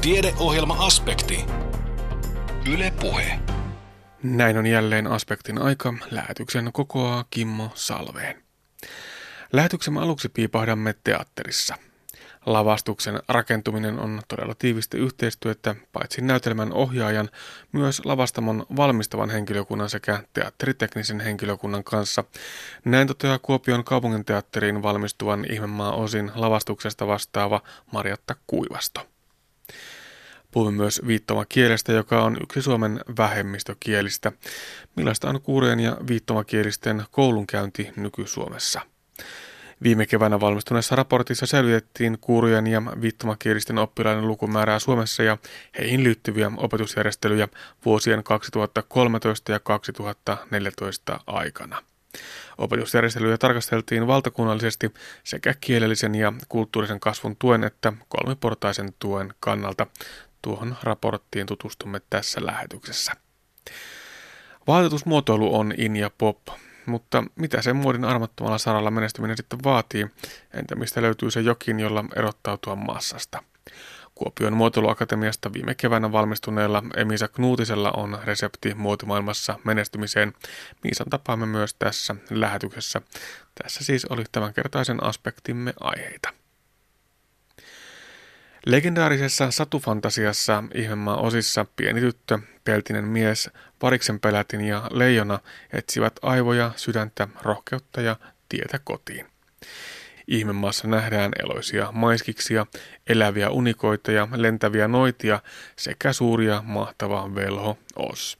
Tiedeohjelma-aspekti. Yle Puhe. Näin on jälleen aspektin aika. Lähetyksen kokoaa Kimmo Salveen. Lähetyksemme aluksi piipahdamme teatterissa. Lavastuksen rakentuminen on todella tiivistä yhteistyötä paitsi näytelmän ohjaajan, myös lavastamon valmistavan henkilökunnan sekä teatteriteknisen henkilökunnan kanssa. Näin toteaa Kuopion kaupunginteatteriin valmistuvan ihmemaa osin lavastuksesta vastaava Marjatta Kuivasto. Puhumme myös viittomakielestä, joka on yksi Suomen vähemmistökielistä. Millaista on kuurojen ja viittomakielisten koulunkäynti nyky-Suomessa? Viime keväänä valmistuneessa raportissa selvitettiin kuurojen ja viittomakielisten oppilaiden lukumäärää Suomessa ja heihin liittyviä opetusjärjestelyjä vuosien 2013 ja 2014 aikana. Opetusjärjestelyjä tarkasteltiin valtakunnallisesti sekä kielellisen ja kulttuurisen kasvun tuen että kolmiportaisen tuen kannalta. Tuohon raporttiin tutustumme tässä lähetyksessä. Vaatetusmuotoilu on in ja pop, mutta mitä se muodin armottomalla saralla menestyminen sitten vaatii? Entä mistä löytyy se jokin, jolla erottautua massasta? Kuopion muotoiluakatemiasta viime keväänä valmistuneella Emisa Knuutisella on resepti muotimaailmassa menestymiseen. Miisan tapaamme myös tässä lähetyksessä. Tässä siis oli tämänkertaisen aspektimme aiheita. Legendaarisessa satufantasiassa ihmemaa osissa pieni tyttö, peltinen mies, variksen pelätin ja leijona etsivät aivoja, sydäntä, rohkeutta ja tietä kotiin. Ihmemaassa nähdään eloisia maiskiksia, eläviä unikoita ja lentäviä noitia sekä suuria mahtava velho os.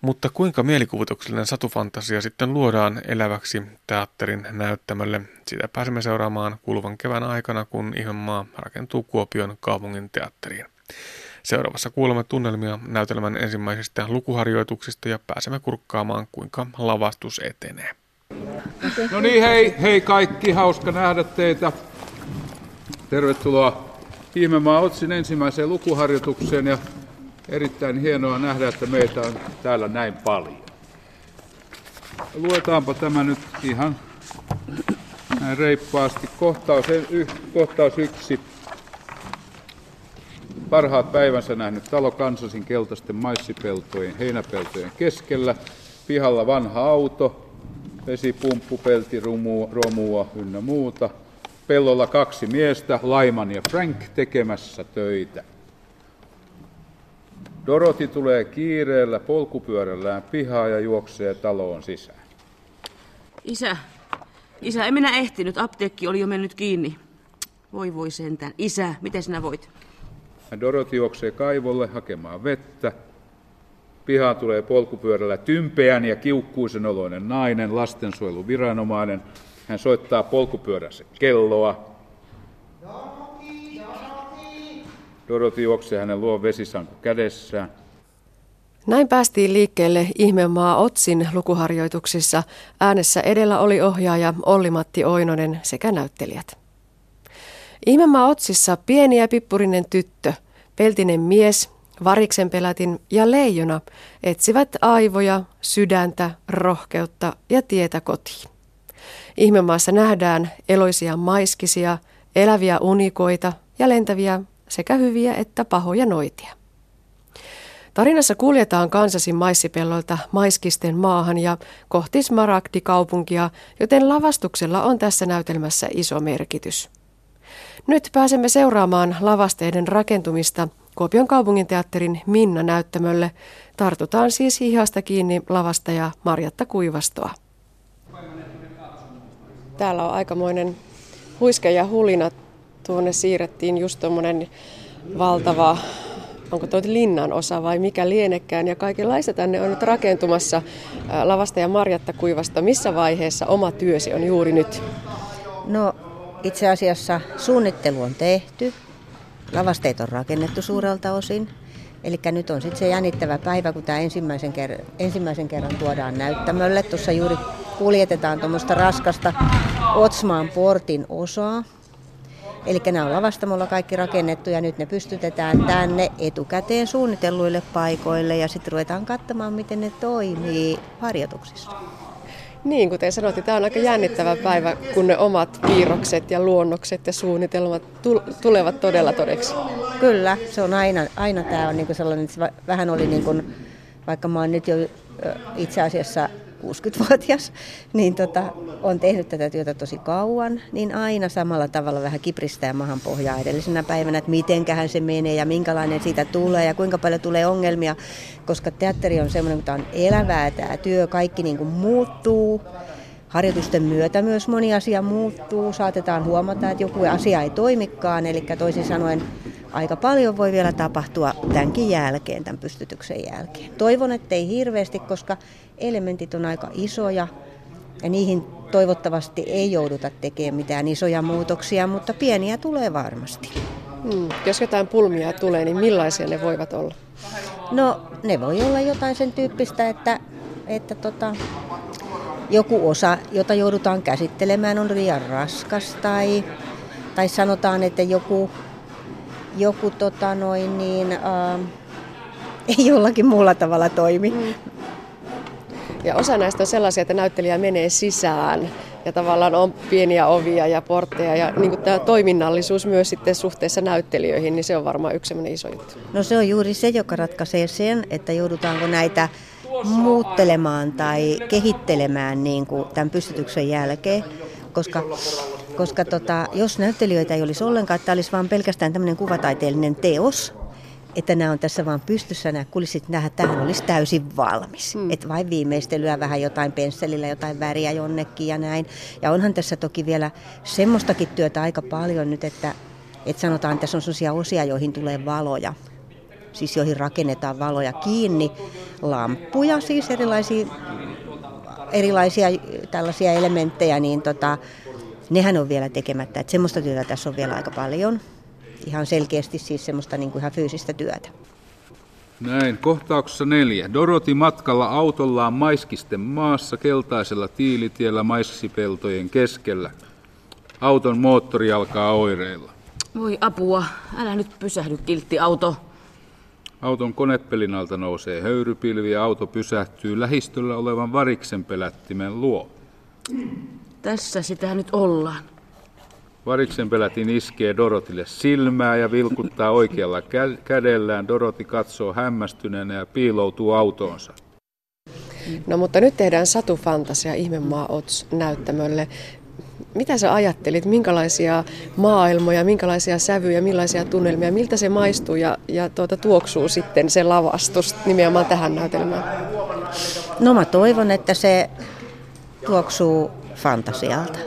Mutta kuinka mielikuvituksellinen satufantasia sitten luodaan eläväksi teatterin näyttämölle, sitä pääsemme seuraamaan kuluvan kevään aikana, kun Ihmemaa rakentuu Kuopion kaupungin teatteriin. Seuraavassa kuulemme tunnelmia näytelmän ensimmäisistä lukuharjoituksista ja pääsemme kurkkaamaan, kuinka lavastus etenee. No niin, hei, hei kaikki, hauska nähdä teitä. Tervetuloa Ihmemaa Otsin ensimmäiseen lukuharjoitukseen ja erittäin hienoa nähdä, että meitä on täällä näin paljon. Luetaanpa tämä nyt ihan näin reippaasti. Kohtaus, y, kohtaus yksi. Parhaat päivänsä nähnyt talo kansasin keltaisten maissipeltojen, heinäpeltojen keskellä. Pihalla vanha auto, vesipumppu, pelti, rumua, romua ynnä muuta. Pellolla kaksi miestä, Laiman ja Frank, tekemässä töitä. Doroti tulee kiireellä polkupyörällään pihaa ja juoksee taloon sisään. Isä, isä, en minä ehtinyt. Apteekki oli jo mennyt kiinni. Voi voi sentään. Isä, miten sinä voit? Doroti juoksee kaivolle hakemaan vettä. Pihaan tulee polkupyörällä tympeän ja kiukkuisen oloinen nainen, lastensuojeluviranomainen. Hän soittaa polkupyörässä kelloa. Doroti juoksee hänen luo vesisanku kädessään. Näin päästiin liikkeelle Ihmemaa Otsin lukuharjoituksissa. Äänessä edellä oli ohjaaja Olli-Matti Oinonen sekä näyttelijät. Ihmemaa Otsissa pieni ja pippurinen tyttö, peltinen mies, variksen pelätin ja leijona etsivät aivoja, sydäntä, rohkeutta ja tietä kotiin. Ihmemaassa nähdään eloisia maiskisia, eläviä unikoita ja lentäviä sekä hyviä että pahoja noitia. Tarinassa kuljetaan Kansasin maissipellolta maiskisten maahan ja kohti Smaragdi-kaupunkia, joten lavastuksella on tässä näytelmässä iso merkitys. Nyt pääsemme seuraamaan lavasteiden rakentumista Kuopion kaupunginteatterin Minna-näyttämölle. Tartutaan siis hihasta kiinni lavastaja Marjatta Kuivastoa. Täällä on aikamoinen huiske ja hulina tuonne siirrettiin just tuommoinen valtava, onko tuo linnan osa vai mikä lienekään, ja kaikenlaista tänne on nyt rakentumassa lavasta ja Marjatta Kuivasta. Missä vaiheessa oma työsi on juuri nyt? No itse asiassa suunnittelu on tehty, lavasteet on rakennettu suurelta osin, Eli nyt on sitten se jännittävä päivä, kun tämä ensimmäisen, ker- ensimmäisen kerran tuodaan näyttämölle. Tuossa juuri kuljetetaan tuommoista raskasta Otsmaan portin osaa. Eli nämä on lavastamolla kaikki rakennettu ja nyt ne pystytetään tänne etukäteen suunnitelluille paikoille ja sitten ruvetaan katsomaan, miten ne toimii harjoituksissa. Niin, kuten sanoitte, tämä on aika jännittävä päivä, kun ne omat piirrokset ja luonnokset ja suunnitelmat tulevat todella todeksi. Kyllä, se on aina, aina tämä on niin kuin sellainen, että vähän oli niin kuin, vaikka mä oon nyt jo itse asiassa 60-vuotias, niin tota, on tehnyt tätä työtä tosi kauan, niin aina samalla tavalla vähän kipristää mahan pohjaa edellisenä päivänä, että mitenköhän se menee ja minkälainen siitä tulee ja kuinka paljon tulee ongelmia, koska teatteri on semmoinen, että on elävää tämä työ, kaikki niin kuin muuttuu, Harjoitusten myötä myös moni asia muuttuu, saatetaan huomata, että joku asia ei toimikaan, eli toisin sanoen aika paljon voi vielä tapahtua tämänkin jälkeen, tämän pystytyksen jälkeen. Toivon, ettei hirveästi, koska elementit on aika isoja ja niihin toivottavasti ei jouduta tekemään mitään isoja muutoksia, mutta pieniä tulee varmasti. Hmm. Jos jotain pulmia tulee, niin millaisia ne voivat olla? No, ne voi olla jotain sen tyyppistä, että, että tota, joku osa, jota joudutaan käsittelemään, on liian raskas tai, tai sanotaan, että joku, joku tota noin, niin, äh, ei jollakin muulla tavalla toimi. Mm. Ja osa näistä on sellaisia, että näyttelijä menee sisään ja tavallaan on pieniä ovia ja portteja ja niin kuin tämä toiminnallisuus myös sitten suhteessa näyttelijöihin, niin se on varmaan yksi sellainen iso juttu. No se on juuri se, joka ratkaisee sen, että joudutaanko näitä muuttelemaan tai kehittelemään niin kuin tämän pystytyksen jälkeen, koska, koska tota, jos näyttelijöitä ei olisi ollenkaan, että tämä olisi vain pelkästään tämmöinen kuvataiteellinen teos, että nämä on tässä vaan pystyssä, nämä kulissit, nähdä, tähän olisi täysin valmis. Hmm. Että vain viimeistelyä, vähän jotain pensselillä, jotain väriä jonnekin ja näin. Ja onhan tässä toki vielä semmoistakin työtä aika paljon nyt, että, että sanotaan, että tässä on sellaisia osia, joihin tulee valoja siis joihin rakennetaan valoja kiinni, lamppuja, siis erilaisia, erilaisia tällaisia elementtejä, niin tota, nehän on vielä tekemättä. Että semmoista työtä tässä on vielä aika paljon. Ihan selkeästi siis semmoista niin kuin ihan fyysistä työtä. Näin, kohtauksessa neljä. Doroti matkalla autollaan maiskisten maassa keltaisella tiilitiellä maiskipeltojen keskellä. Auton moottori alkaa oireilla. Voi apua, älä nyt pysähdy kiltti auto. Auton konepelin alta nousee höyrypilvi ja auto pysähtyy lähistöllä olevan variksen pelättimen luo. Tässä sitä nyt ollaan. Variksen pelätin iskee Dorotille silmää ja vilkuttaa oikealla kä- kädellään. Doroti katsoo hämmästyneenä ja piiloutuu autoonsa. No mutta nyt tehdään Satu Fantasia Ihmemaa Ots näyttämölle mitä sä ajattelit, minkälaisia maailmoja, minkälaisia sävyjä, millaisia tunnelmia, miltä se maistuu ja, ja tuota, tuoksuu sitten se lavastus nimenomaan tähän näytelmään? No mä toivon, että se tuoksuu fantasialta.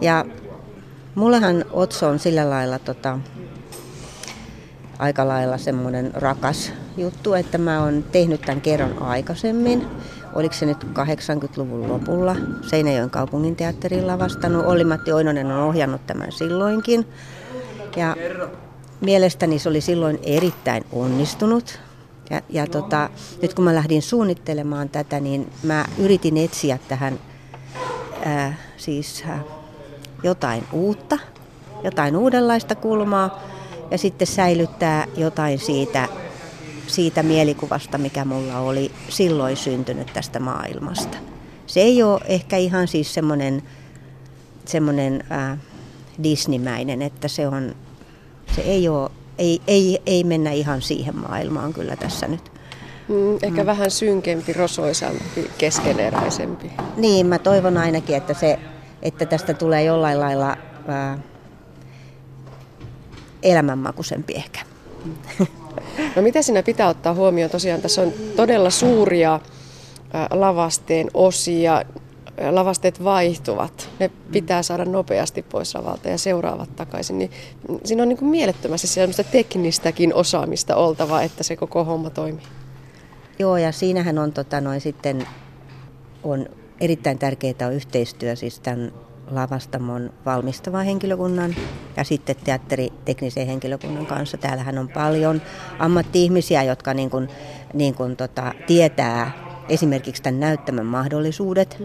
Ja mullehan Otso on sillä lailla tota, aika lailla semmoinen rakas juttu, että mä oon tehnyt tämän kerran aikaisemmin oliko se nyt 80-luvun lopulla, Seinäjoen kaupungin teatterin lavastanu. Olli-Matti Oinonen on ohjannut tämän silloinkin. Ja mielestäni se oli silloin erittäin onnistunut. Ja, ja tota, nyt kun mä lähdin suunnittelemaan tätä, niin mä yritin etsiä tähän ää, siis ää, jotain uutta, jotain uudenlaista kulmaa ja sitten säilyttää jotain siitä siitä mielikuvasta, mikä mulla oli silloin syntynyt tästä maailmasta. Se ei ole ehkä ihan siis semmoinen, semmoinen äh, Disneymäinen, että se on, se ei ole, ei, ei, ei mennä ihan siihen maailmaan kyllä tässä nyt. Mm, ehkä mm. vähän synkempi, rosoisampi, keskeneräisempi. Niin, mä toivon ainakin, että, se, että tästä tulee jollain lailla äh, elämänmakuisempi ehkä. No mitä siinä pitää ottaa huomioon? Tosiaan tässä on todella suuria lavasteen osia. Lavasteet vaihtuvat. Ne pitää saada nopeasti pois lavalta ja seuraavat takaisin. Niin siinä on niin kuin mielettömästi sellaista teknistäkin osaamista oltava, että se koko homma toimii. Joo, ja siinähän on tota, noin sitten on erittäin tärkeää on yhteistyö siis tämän lavastamon valmistavan henkilökunnan ja sitten teatteriteknisen henkilökunnan kanssa. Täällähän on paljon ammatti-ihmisiä, jotka niin kuin, niin kuin tota, tietää esimerkiksi tämän näyttämön mahdollisuudet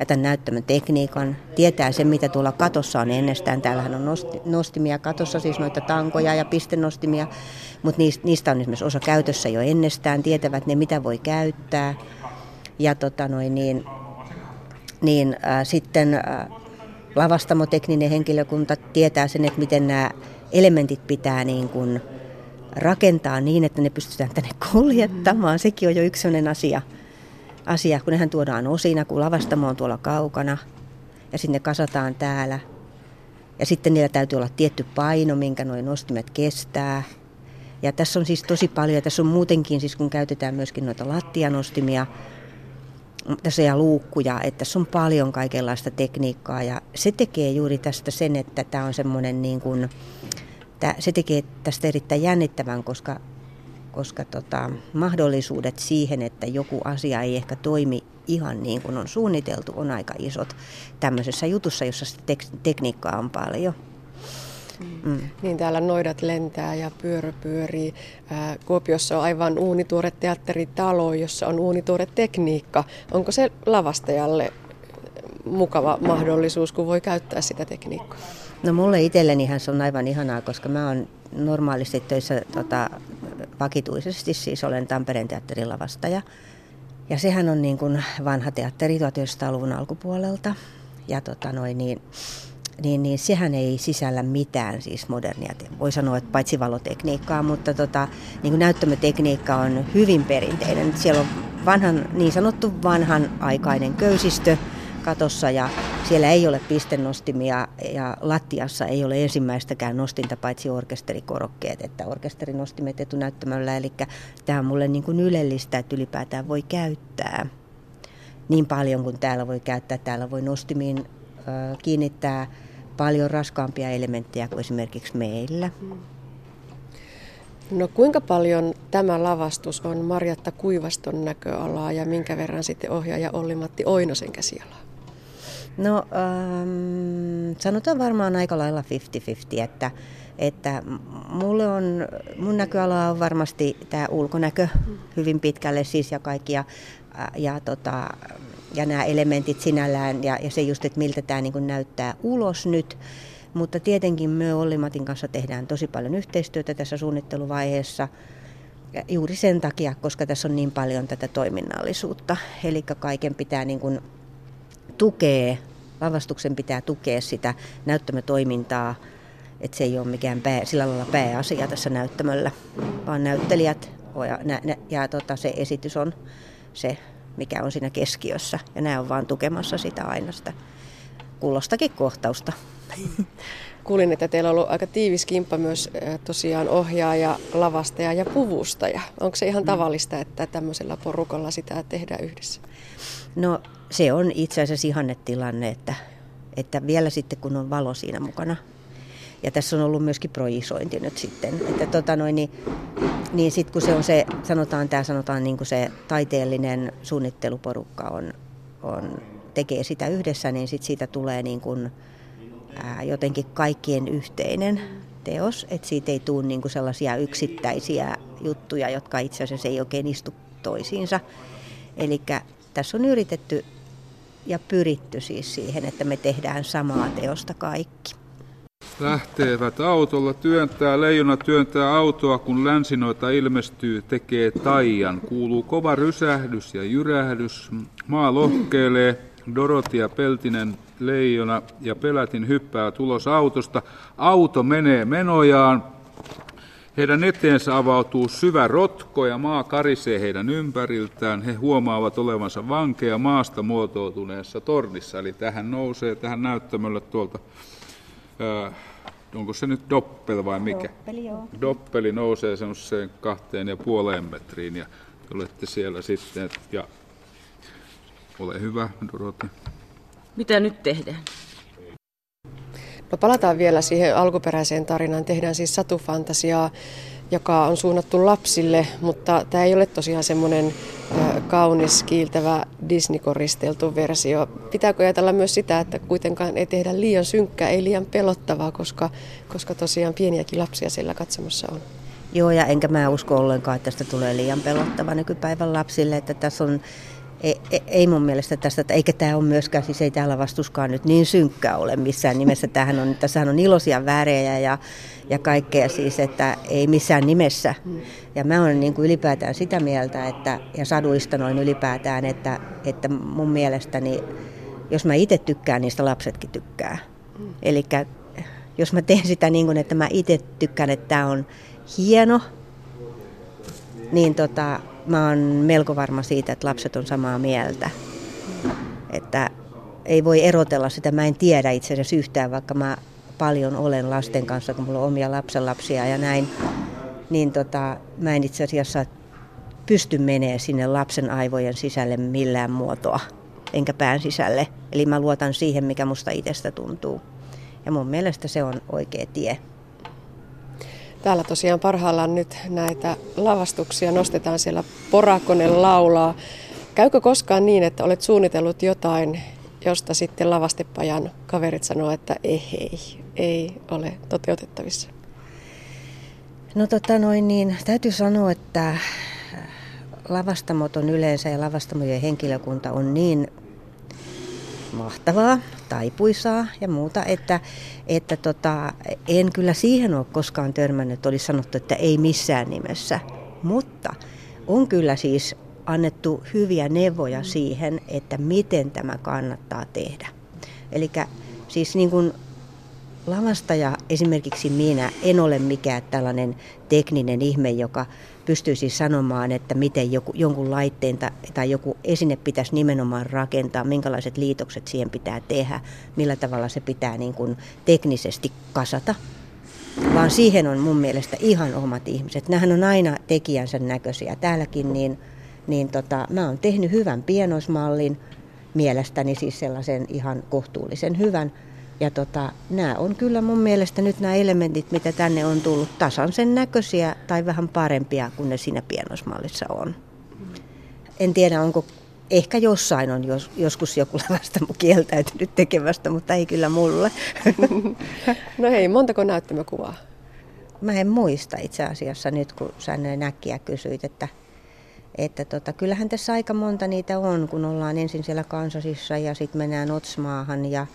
ja tämän näyttämön tekniikan, tietää sen, mitä tuolla katossa on ennestään. Täällähän on nostimia katossa, siis noita tankoja ja pistenostimia, mutta niistä on esimerkiksi osa käytössä jo ennestään, tietävät ne, mitä voi käyttää. Ja tota noin, niin, niin äh, sitten äh, lavastamotekninen henkilökunta tietää sen, että miten nämä elementit pitää niin kuin rakentaa niin, että ne pystytään tänne kuljettamaan. Sekin on jo yksi sellainen asia, asia, kun nehän tuodaan osina, kun lavastamo on tuolla kaukana ja sinne kasataan täällä. Ja sitten niillä täytyy olla tietty paino, minkä noin nostimet kestää. Ja tässä on siis tosi paljon, ja tässä on muutenkin, siis kun käytetään myöskin noita lattianostimia, ja luukkuja, että tässä on paljon kaikenlaista tekniikkaa ja se tekee juuri tästä sen, että tämä on semmoinen niin kuin, se tekee tästä erittäin jännittävän, koska, koska tota, mahdollisuudet siihen, että joku asia ei ehkä toimi ihan niin kuin on suunniteltu, on aika isot tämmöisessä jutussa, jossa tek- tekniikkaa on paljon. Mm. Niin täällä noidat lentää ja pyörö pyörii. Kuopiossa on aivan uunituore teatteritalo, jossa on uunituore tekniikka. Onko se lavastajalle mukava mahdollisuus, kun voi käyttää sitä tekniikkaa? No mulle itsellenihän se on aivan ihanaa, koska mä oon normaalisti töissä tota, vakituisesti, siis olen Tampereen teatterin lavastaja. Ja sehän on niin kuin vanha teatteri 1900-luvun alkupuolelta. Ja tota noin, niin, niin, niin sehän ei sisällä mitään siis modernia, voi sanoa, että paitsi valotekniikkaa, mutta tota, niin kuin näyttämötekniikka on hyvin perinteinen. Siellä on vanhan, niin sanottu vanhan aikainen köysistö, katossa ja siellä ei ole pistenostimia ja lattiassa ei ole ensimmäistäkään nostinta paitsi orkesterikorokkeet, että orkesterinostimet etunäyttämöllä. Eli tämä on mulle niin kuin ylellistä, että ylipäätään voi käyttää niin paljon kuin täällä voi käyttää. Täällä voi nostimiin kiinnittää paljon raskaampia elementtejä kuin esimerkiksi meillä. No kuinka paljon tämä lavastus on Marjatta Kuivaston näköalaa ja minkä verran sitten ohjaaja Olli-Matti Oinosen käsialaa? No ähm, sanotaan varmaan aika lailla 50-50, että, että mulle on, mun näköala on varmasti tämä ulkonäkö hyvin pitkälle siis ja kaikki ja, ja, tota, ja nämä elementit sinällään ja, ja se just, että miltä tämä niin näyttää ulos nyt. Mutta tietenkin me Olli-Matin kanssa tehdään tosi paljon yhteistyötä tässä suunnitteluvaiheessa juuri sen takia, koska tässä on niin paljon tätä toiminnallisuutta. Eli kaiken pitää niin kuin tukee, lavastuksen pitää tukea sitä näyttämötoimintaa, että se ei ole mikään pää, sillä lailla pääasia tässä näyttämöllä, vaan näyttelijät ja, ja, ja tota, se esitys on se, mikä on siinä keskiössä. Ja nämä on vaan tukemassa sitä aina sitä kullostakin kohtausta. Kuulin, että teillä on ollut aika tiivis kimppa myös tosiaan ohjaaja, lavastaja ja puvustaja. Onko se ihan mm. tavallista, että tämmöisellä porukalla sitä tehdään yhdessä? No se on itse asiassa ihannetilanne, että, että vielä sitten kun on valo siinä mukana. Ja tässä on ollut myöskin projisointi nyt sitten. Että tota noin, niin, niin sitten kun se on se, sanotaan tämä sanotaan niin kuin se taiteellinen suunnitteluporukka on, on, tekee sitä yhdessä, niin sit siitä tulee niin kuin, ää, jotenkin kaikkien yhteinen teos. Että siitä ei tule niin kuin sellaisia yksittäisiä juttuja, jotka itse asiassa ei oikein istu toisiinsa. Eli tässä on yritetty ja pyritty siis siihen, että me tehdään samaa teosta kaikki. Lähtevät autolla, työntää, leijona työntää autoa, kun länsinoita ilmestyy, tekee taian. Kuuluu kova rysähdys ja jyrähdys, maa lohkeilee, Dorotia Peltinen leijona ja Pelätin hyppää tulos autosta. Auto menee menojaan, heidän eteensä avautuu syvä rotko ja maa karisee heidän ympäriltään. He huomaavat olevansa vankeja maasta muotoutuneessa tornissa. Eli tähän nousee tähän näyttämölle tuolta, ää, onko se nyt doppel vai mikä? Doppeli, joo. Doppeli nousee semmoiseen kahteen ja puoleen metriin ja olette siellä sitten. Ja ole hyvä, Doroti. Mitä nyt tehdään? No palataan vielä siihen alkuperäiseen tarinaan. Tehdään siis satufantasiaa, joka on suunnattu lapsille, mutta tämä ei ole tosiaan semmoinen kaunis, kiiltävä Disney-koristeltu versio. Pitääkö ajatella myös sitä, että kuitenkaan ei tehdä liian synkkää, ei liian pelottavaa, koska, koska tosiaan pieniäkin lapsia siellä katsomassa on? Joo, ja enkä mä usko ollenkaan, että tästä tulee liian pelottava nykypäivän lapsille, että tässä on ei, ei mun mielestä tästä, eikä tämä ole myöskään, siis ei täällä vastuskaan nyt niin synkkää ole missään nimessä. Tämähän on, tässähän on iloisia värejä ja, ja kaikkea siis, että ei missään nimessä. Ja mä olen niin kuin ylipäätään sitä mieltä, että, ja saduista noin ylipäätään, että, että mun mielestäni jos mä itse tykkään, niistä lapsetkin tykkää. Eli jos mä teen sitä niin kuin, että mä itse tykkään, että tämä on hieno, niin tota, mä oon melko varma siitä, että lapset on samaa mieltä. Että ei voi erotella sitä, mä en tiedä itse asiassa yhtään, vaikka mä paljon olen lasten kanssa, kun mulla on omia lapsenlapsia ja näin, niin tota, mä en itse asiassa pysty menee sinne lapsen aivojen sisälle millään muotoa, enkä pään sisälle. Eli mä luotan siihen, mikä musta itsestä tuntuu. Ja mun mielestä se on oikea tie. Täällä tosiaan parhaillaan nyt näitä lavastuksia nostetaan siellä Porakonen laulaa. Käykö koskaan niin, että olet suunnitellut jotain, josta sitten lavastepajan kaverit sanoo, että ei, ei, ei ole toteutettavissa? No tota noin niin, täytyy sanoa, että lavastamot on yleensä ja lavastamojen henkilökunta on niin mahtavaa, taipuisaa ja muuta, että, että tota, en kyllä siihen ole koskaan törmännyt, että olisi sanottu, että ei missään nimessä. Mutta on kyllä siis annettu hyviä neuvoja siihen, että miten tämä kannattaa tehdä. Eli siis niin kuin lavastaja, esimerkiksi minä, en ole mikään tällainen tekninen ihme, joka pystyisi sanomaan, että miten joku, jonkun laitteen tai, tai joku esine pitäisi nimenomaan rakentaa, minkälaiset liitokset siihen pitää tehdä, millä tavalla se pitää niin kuin teknisesti kasata. Vaan siihen on mun mielestä ihan omat ihmiset. Nämähän on aina tekijänsä näköisiä. Täälläkin niin, niin tota, mä oon tehnyt hyvän pienoismallin, mielestäni siis sellaisen ihan kohtuullisen hyvän, ja tota, nämä on kyllä mun mielestä nyt nämä elementit, mitä tänne on tullut, tasan sen näköisiä tai vähän parempia kuin ne siinä pienoismallissa on. En tiedä, onko ehkä jossain on jos, joskus joku lavasta kieltäytynyt tekemästä, mutta ei kyllä mulle. No hei, montako näyttämökuvaa? Mä en muista itse asiassa nyt, kun sä näin äkkiä kysyit, että, että tota, kyllähän tässä aika monta niitä on, kun ollaan ensin siellä Kansasissa ja sitten mennään Otsmaahan ja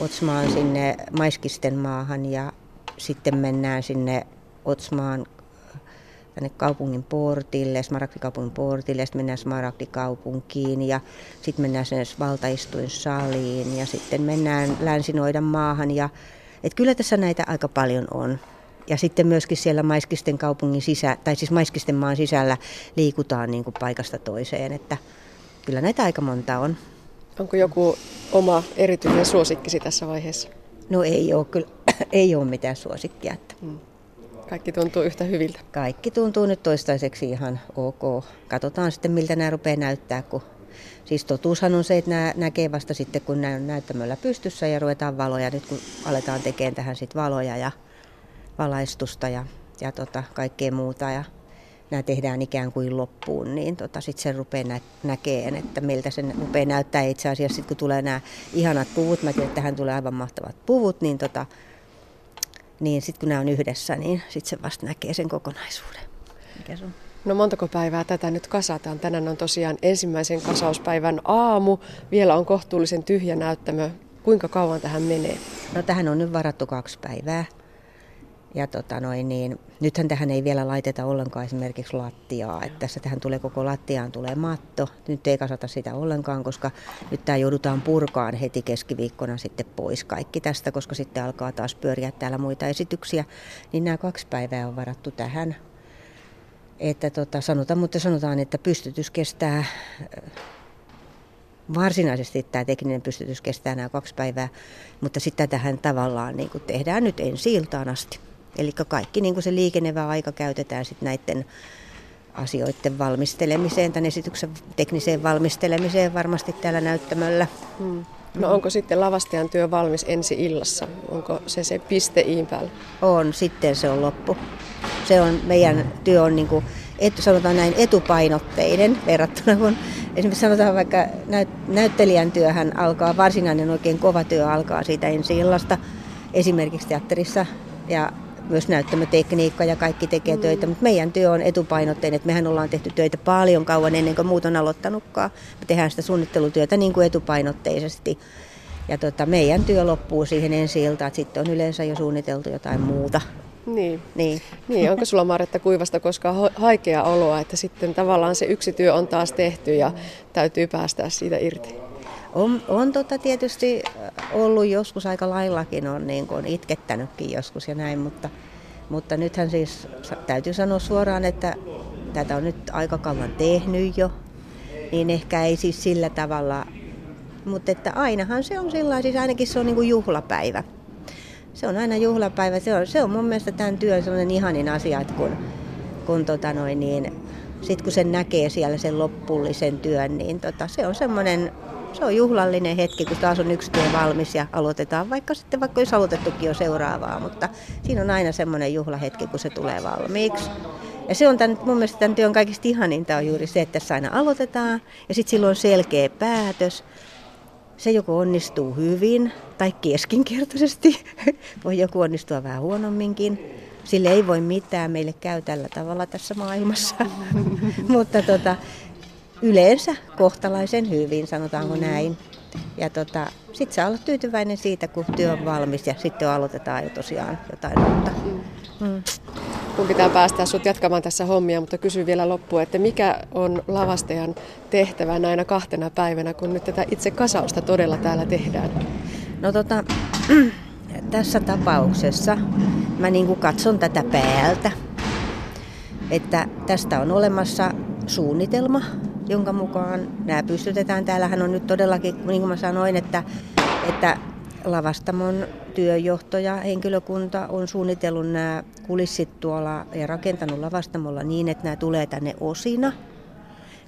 Otsmaan sinne Maiskisten maahan ja sitten mennään sinne Otsmaan tänne kaupungin portille, Smaragdikaupungin portille, sitten mennään Smaragdikaupunkiin ja sitten mennään sinne valtaistuin saliin ja sitten mennään Länsinoidan maahan ja et kyllä tässä näitä aika paljon on. Ja sitten myöskin siellä Maiskisten kaupungin sisä, tai siis Maiskisten maan sisällä liikutaan niin kuin paikasta toiseen, että kyllä näitä aika monta on. Onko joku oma erityinen suosikkisi tässä vaiheessa? No ei ole kyllä, ei ole mitään suosikkia. Että. Hmm. Kaikki tuntuu yhtä hyviltä. Kaikki tuntuu nyt toistaiseksi ihan ok. Katsotaan sitten miltä nämä rupeaa näyttää, kun Siis totuushan on se, että nämä näkee vasta sitten, kun nämä on näyttämöllä pystyssä ja ruvetaan valoja. Nyt kun aletaan tekemään tähän sitten valoja ja valaistusta ja, ja tota, kaikkea muuta. Ja nämä tehdään ikään kuin loppuun, niin tota, sitten se rupeaa nä- näkeen, että miltä se rupeaa näyttää itse asiassa, sit kun tulee nämä ihanat puvut, mä tiedän, että tähän tulee aivan mahtavat puvut, niin, tota, niin sitten kun nämä on yhdessä, niin sitten se vasta näkee sen kokonaisuuden. Mikä se on? No montako päivää tätä nyt kasataan? Tänään on tosiaan ensimmäisen kasauspäivän aamu. Vielä on kohtuullisen tyhjä näyttämö. Kuinka kauan tähän menee? No tähän on nyt varattu kaksi päivää. Ja tota noin, niin, nythän tähän ei vielä laiteta ollenkaan esimerkiksi lattiaa. Että tässä tähän tulee koko lattiaan tulee matto. Nyt ei kasata sitä ollenkaan, koska nyt tämä joudutaan purkaan heti keskiviikkona sitten pois kaikki tästä, koska sitten alkaa taas pyöriä täällä muita esityksiä. Niin nämä kaksi päivää on varattu tähän. Että tota, sanotaan, mutta sanotaan, että pystytys kestää varsinaisesti tämä tekninen pystytys kestää nämä kaksi päivää, mutta sitten tähän tavallaan niin kuin tehdään nyt ensi iltaan asti. Eli kaikki niin kuin se liikenevä aika käytetään sitten näiden asioiden valmistelemiseen, tämän esityksen tekniseen valmistelemiseen varmasti täällä näyttämöllä. Hmm. No onko sitten lavastajan työ valmis ensi illassa? Onko se se piste iin päällä? On, sitten se on loppu. Se on, meidän työ on niin kuin, et, sanotaan näin etupainotteinen verrattuna kun esimerkiksi sanotaan vaikka näyt, näyttelijän työhän alkaa, varsinainen oikein kova työ alkaa siitä ensi illasta esimerkiksi teatterissa ja myös näyttämötekniikka ja kaikki tekee mm. töitä, mutta meidän työ on etupainotteinen, että mehän ollaan tehty töitä paljon kauan ennen kuin muut on aloittanutkaan. Me tehdään sitä suunnittelutyötä niin kuin etupainotteisesti. Ja tota, meidän työ loppuu siihen ensi iltaan, että sitten on yleensä jo suunniteltu jotain muuta. Niin. niin. niin. Onko sulla Maretta kuivasta koskaan haikea oloa, että sitten tavallaan se yksi työ on taas tehty ja täytyy päästää siitä irti? On, on tota tietysti ollut joskus aika laillakin, on niin kuin itkettänytkin joskus ja näin, mutta, mutta nythän siis täytyy sanoa suoraan, että tätä on nyt aika kauan tehnyt jo, niin ehkä ei siis sillä tavalla, mutta että ainahan se on sillä siis ainakin se on niin kuin juhlapäivä. Se on aina juhlapäivä, se on, se on mun mielestä tämän työn sellainen ihanin asia, että kun, kun tota noin niin, sit kun sen näkee siellä sen loppullisen työn, niin tota, se on semmoinen se on juhlallinen hetki, kun taas on yksi työ valmis ja aloitetaan, vaikka sitten vaikka olisi aloitettukin jo seuraavaa, mutta siinä on aina semmoinen juhlahetki, kun se tulee valmiiksi. Ja se on tämän, mun mielestä tämän työn kaikista ihaninta on juuri se, että tässä aina aloitetaan ja sitten silloin on selkeä päätös. Se joko onnistuu hyvin tai keskinkertaisesti, voi joku onnistua vähän huonomminkin. Sille ei voi mitään, meille käy tällä tavalla tässä maailmassa. Mutta tota, yleensä kohtalaisen hyvin, sanotaanko näin. Ja tota, sitten saa olla tyytyväinen siitä, kun työ on valmis ja sitten aloitetaan jo tosiaan jotain uutta. Mm. Kun pitää päästä sut jatkamaan tässä hommia, mutta kysyn vielä loppuun, että mikä on lavastajan tehtävä näinä kahtena päivänä, kun nyt tätä itse kasausta todella täällä tehdään? No tota, tässä tapauksessa mä niin katson tätä päältä, että tästä on olemassa suunnitelma, jonka mukaan nämä pystytetään. Täällähän on nyt todellakin, niin kuin mä sanoin, että, että lavastamon työjohto ja henkilökunta on suunnitellut nämä kulissit tuolla ja rakentanut lavastamolla niin, että nämä tulee tänne osina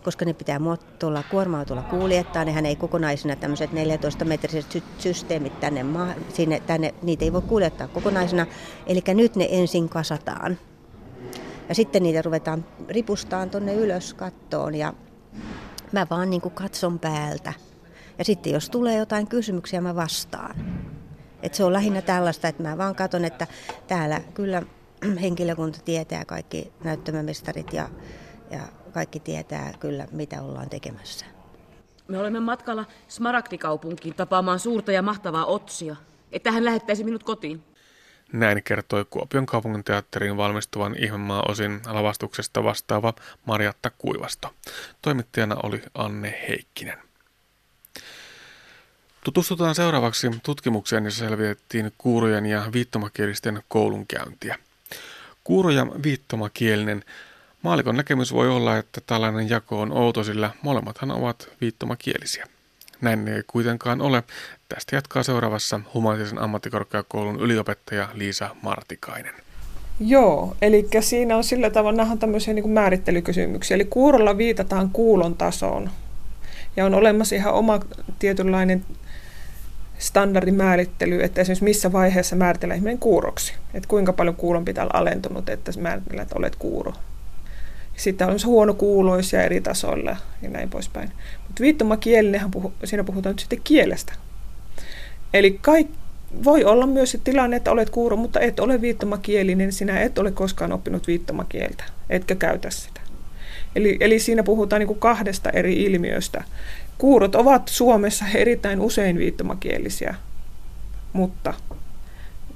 koska ne pitää tuolla kuorma-autolla kuljettaa. Nehän ei kokonaisina tämmöiset 14-metriset systeemit tänne, sinne, tänne, niitä ei voi kuljettaa kokonaisena. Eli nyt ne ensin kasataan. Ja sitten niitä ruvetaan ripustaan tuonne ylös kattoon ja mä vaan niin kuin katson päältä. Ja sitten jos tulee jotain kysymyksiä, mä vastaan. Et se on lähinnä tällaista, että mä vaan katson, että täällä kyllä henkilökunta tietää kaikki näyttämömestarit ja, ja kaikki tietää kyllä, mitä ollaan tekemässä. Me olemme matkalla Smaragdikaupunkiin tapaamaan suurta ja mahtavaa Otsia, että hän lähettäisi minut kotiin. Näin kertoi Kuopion kaupunginteatterin valmistuvan ihmemaa osin lavastuksesta vastaava Marjatta Kuivasto. Toimittajana oli Anne Heikkinen. Tutustutaan seuraavaksi tutkimukseen, jossa selvitettiin kuurojen ja viittomakielisten koulunkäyntiä. Kuuro- ja viittomakielinen Maalikon näkemys voi olla, että tällainen jako on outo, sillä molemmathan ovat viittomakielisiä. Näin ei kuitenkaan ole. Tästä jatkaa seuraavassa humanitisen ammattikorkeakoulun yliopettaja Liisa Martikainen. Joo, eli siinä on sillä tavalla, nämä on tämmöisiä niin kuin määrittelykysymyksiä. Eli kuurolla viitataan kuulon tasoon. Ja on olemassa ihan oma tietynlainen standardimäärittely, että esimerkiksi missä vaiheessa määritellään ihminen kuuroksi. Että kuinka paljon kuulon pitää olla alentunut, että määritellään, että olet kuuro. Sitten on huonokuuloisia eri tasoilla ja näin poispäin. Mutta viittomakielinenhän puhu, siinä puhutaan nyt sitten kielestä. Eli kaik, voi olla myös se tilanne, että olet kuuro, mutta et ole viittomakielinen, sinä et ole koskaan oppinut viittomakieltä, etkä käytä sitä. Eli, eli siinä puhutaan niin kuin kahdesta eri ilmiöstä. Kuurot ovat Suomessa erittäin usein viittomakielisiä, mutta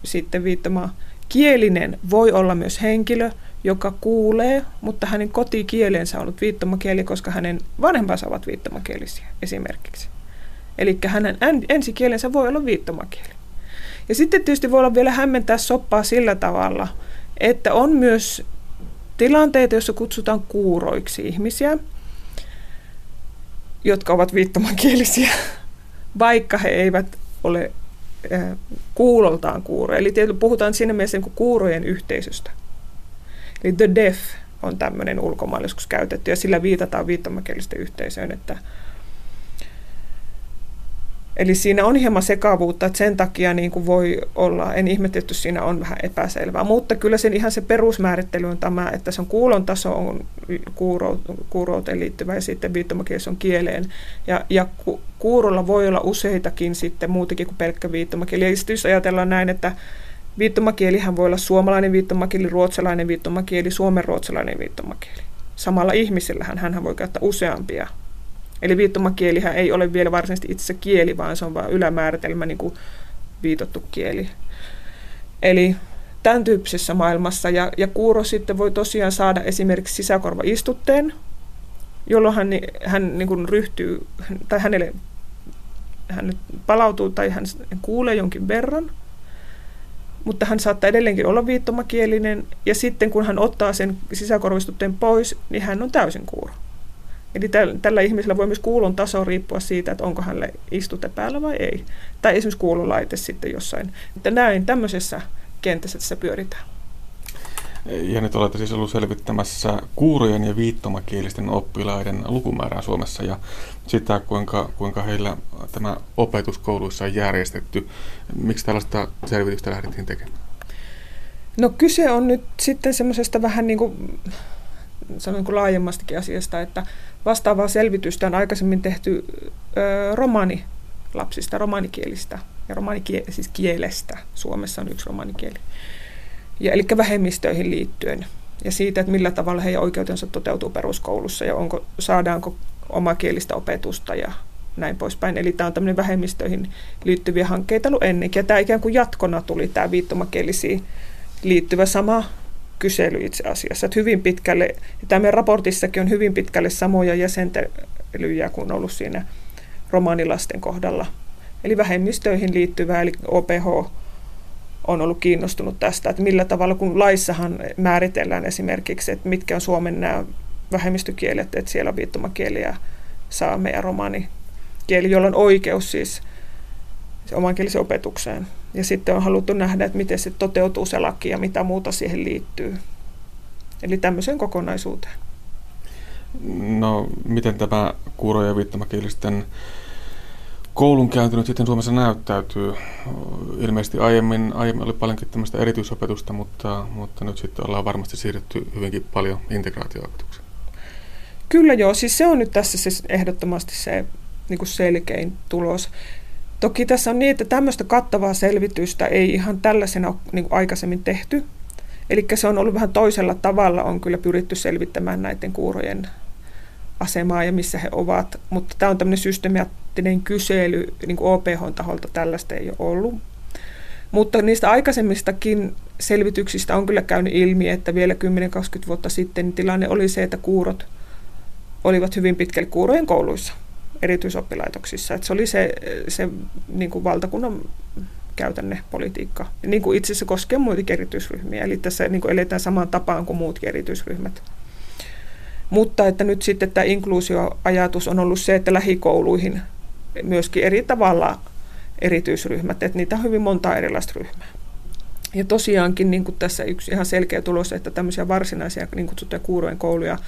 sitten viittomakielinen voi olla myös henkilö, joka kuulee, mutta hänen kotikielensä on ollut viittomakieli, koska hänen vanhempansa ovat viittomakielisiä esimerkiksi. Eli hänen ensikielensä voi olla viittomakieli. Ja sitten tietysti voi olla vielä hämmentää soppaa sillä tavalla, että on myös tilanteita, joissa kutsutaan kuuroiksi ihmisiä, jotka ovat viittomakielisiä, vaikka he eivät ole kuuloltaan kuuroja. Eli puhutaan siinä mielessä niin kuurojen yhteisöstä. Eli The Deaf on tämmöinen ulkomailla käytetty, ja sillä viitataan viittomakielisten yhteisöön, että Eli siinä on hieman sekavuutta, että sen takia niin kuin voi olla, en ihmetetty, siinä on vähän epäselvää. Mutta kyllä sen ihan se perusmäärittely on tämä, että se on kuulon taso on kuurouteen liittyvä ja sitten viittomakielessä on kieleen. Ja, ja ku, kuurolla voi olla useitakin sitten muutakin kuin pelkkä viittomakieli. Ja jos ajatellaan näin, että Viittomakielihän voi olla suomalainen viittomakieli, ruotsalainen viittomakieli, suomenruotsalainen viittomakieli. Samalla ihmisellähän hän voi käyttää useampia. Eli viittomakielihän ei ole vielä varsinaisesti itse kieli, vaan se on vain ylämääritelmä niin kuin viitottu kieli. Eli tämän tyyppisessä maailmassa. Ja, ja kuuro sitten voi tosiaan saada esimerkiksi sisäkorvaistutteen, jolloin hän, hän niin kuin ryhtyy, tai hänelle hän palautuu tai hän kuulee jonkin verran, mutta hän saattaa edelleenkin olla viittomakielinen, ja sitten kun hän ottaa sen sisäkorvistutteen pois, niin hän on täysin kuuro. Eli tällä ihmisellä voi myös kuulon taso riippua siitä, että onko hänelle istute päällä vai ei. Tai esimerkiksi kuulolaite sitten jossain. Että näin tämmöisessä kentässä tässä pyöritään. Ja nyt olette siis ollut selvittämässä kuurojen ja viittomakielisten oppilaiden lukumäärää Suomessa ja sitä, kuinka, kuinka heillä tämä opetus kouluissa on järjestetty. Miksi tällaista selvitystä lähdettiin tekemään? No kyse on nyt sitten semmoisesta vähän niin kuin, sanon kuin laajemmastikin asiasta, että vastaavaa selvitystä on aikaisemmin tehty ö, romani lapsista, romanikielistä ja romanikielestä, siis kielestä. Suomessa on yksi romanikieli ja eli vähemmistöihin liittyen ja siitä, että millä tavalla heidän oikeutensa toteutuu peruskoulussa ja onko, saadaanko omakielistä opetusta ja näin poispäin. Eli tämä on tämmöinen vähemmistöihin liittyviä hankkeita ollut ennenkin. Ja tämä ikään kuin jatkona tuli tämä viittomakielisiin liittyvä sama kysely itse asiassa. Että hyvin pitkälle, ja tämä meidän raportissakin on hyvin pitkälle samoja jäsentelyjä kuin ollut siinä romanilasten kohdalla. Eli vähemmistöihin liittyvää, eli OPH on ollut kiinnostunut tästä, että millä tavalla, kun laissahan määritellään esimerkiksi, että mitkä on Suomen nämä vähemmistökielet, että siellä viittomakieliä, saame ja romani kieli, jolla on oikeus siis omankielisen opetukseen. Ja sitten on haluttu nähdä, että miten se toteutuu se laki ja mitä muuta siihen liittyy. Eli tämmöiseen kokonaisuuteen. No, miten tämä kuuro- ja viittomakielisten koulunkäynti nyt sitten Suomessa näyttäytyy? Ilmeisesti aiemmin, aiemmin oli paljonkin tämmöistä erityisopetusta, mutta, mutta nyt sitten ollaan varmasti siirretty hyvinkin paljon integraatioopetukseen. Kyllä joo, siis se on nyt tässä siis ehdottomasti se niin kuin selkein tulos. Toki tässä on niin, että tämmöistä kattavaa selvitystä ei ihan tällaisena ole niin aikaisemmin tehty. Eli se on ollut vähän toisella tavalla, on kyllä pyritty selvittämään näiden kuurojen asemaa ja missä he ovat. Mutta tämä on tämmöinen systemaattinen kysely, niin kuin OPH-taholta tällaista ei ole ollut. Mutta niistä aikaisemmistakin selvityksistä on kyllä käynyt ilmi, että vielä 10-20 vuotta sitten tilanne oli se, että kuurot olivat hyvin pitkälle kuurojen kouluissa, erityisoppilaitoksissa. Että se oli se, se niin kuin valtakunnan käytänne politiikka. Niin kuin itse asiassa koskee muitakin erityisryhmiä. Eli tässä niin kuin eletään samaan tapaan kuin muutkin erityisryhmät. Mutta että nyt sitten tämä inkluusioajatus on ollut se, että lähikouluihin myöskin eri tavalla erityisryhmät, että niitä on hyvin monta erilaista ryhmää. Ja tosiaankin niin kuin tässä yksi ihan selkeä tulos, että tämmöisiä varsinaisia niin kutsuttuja kuurojen kouluja,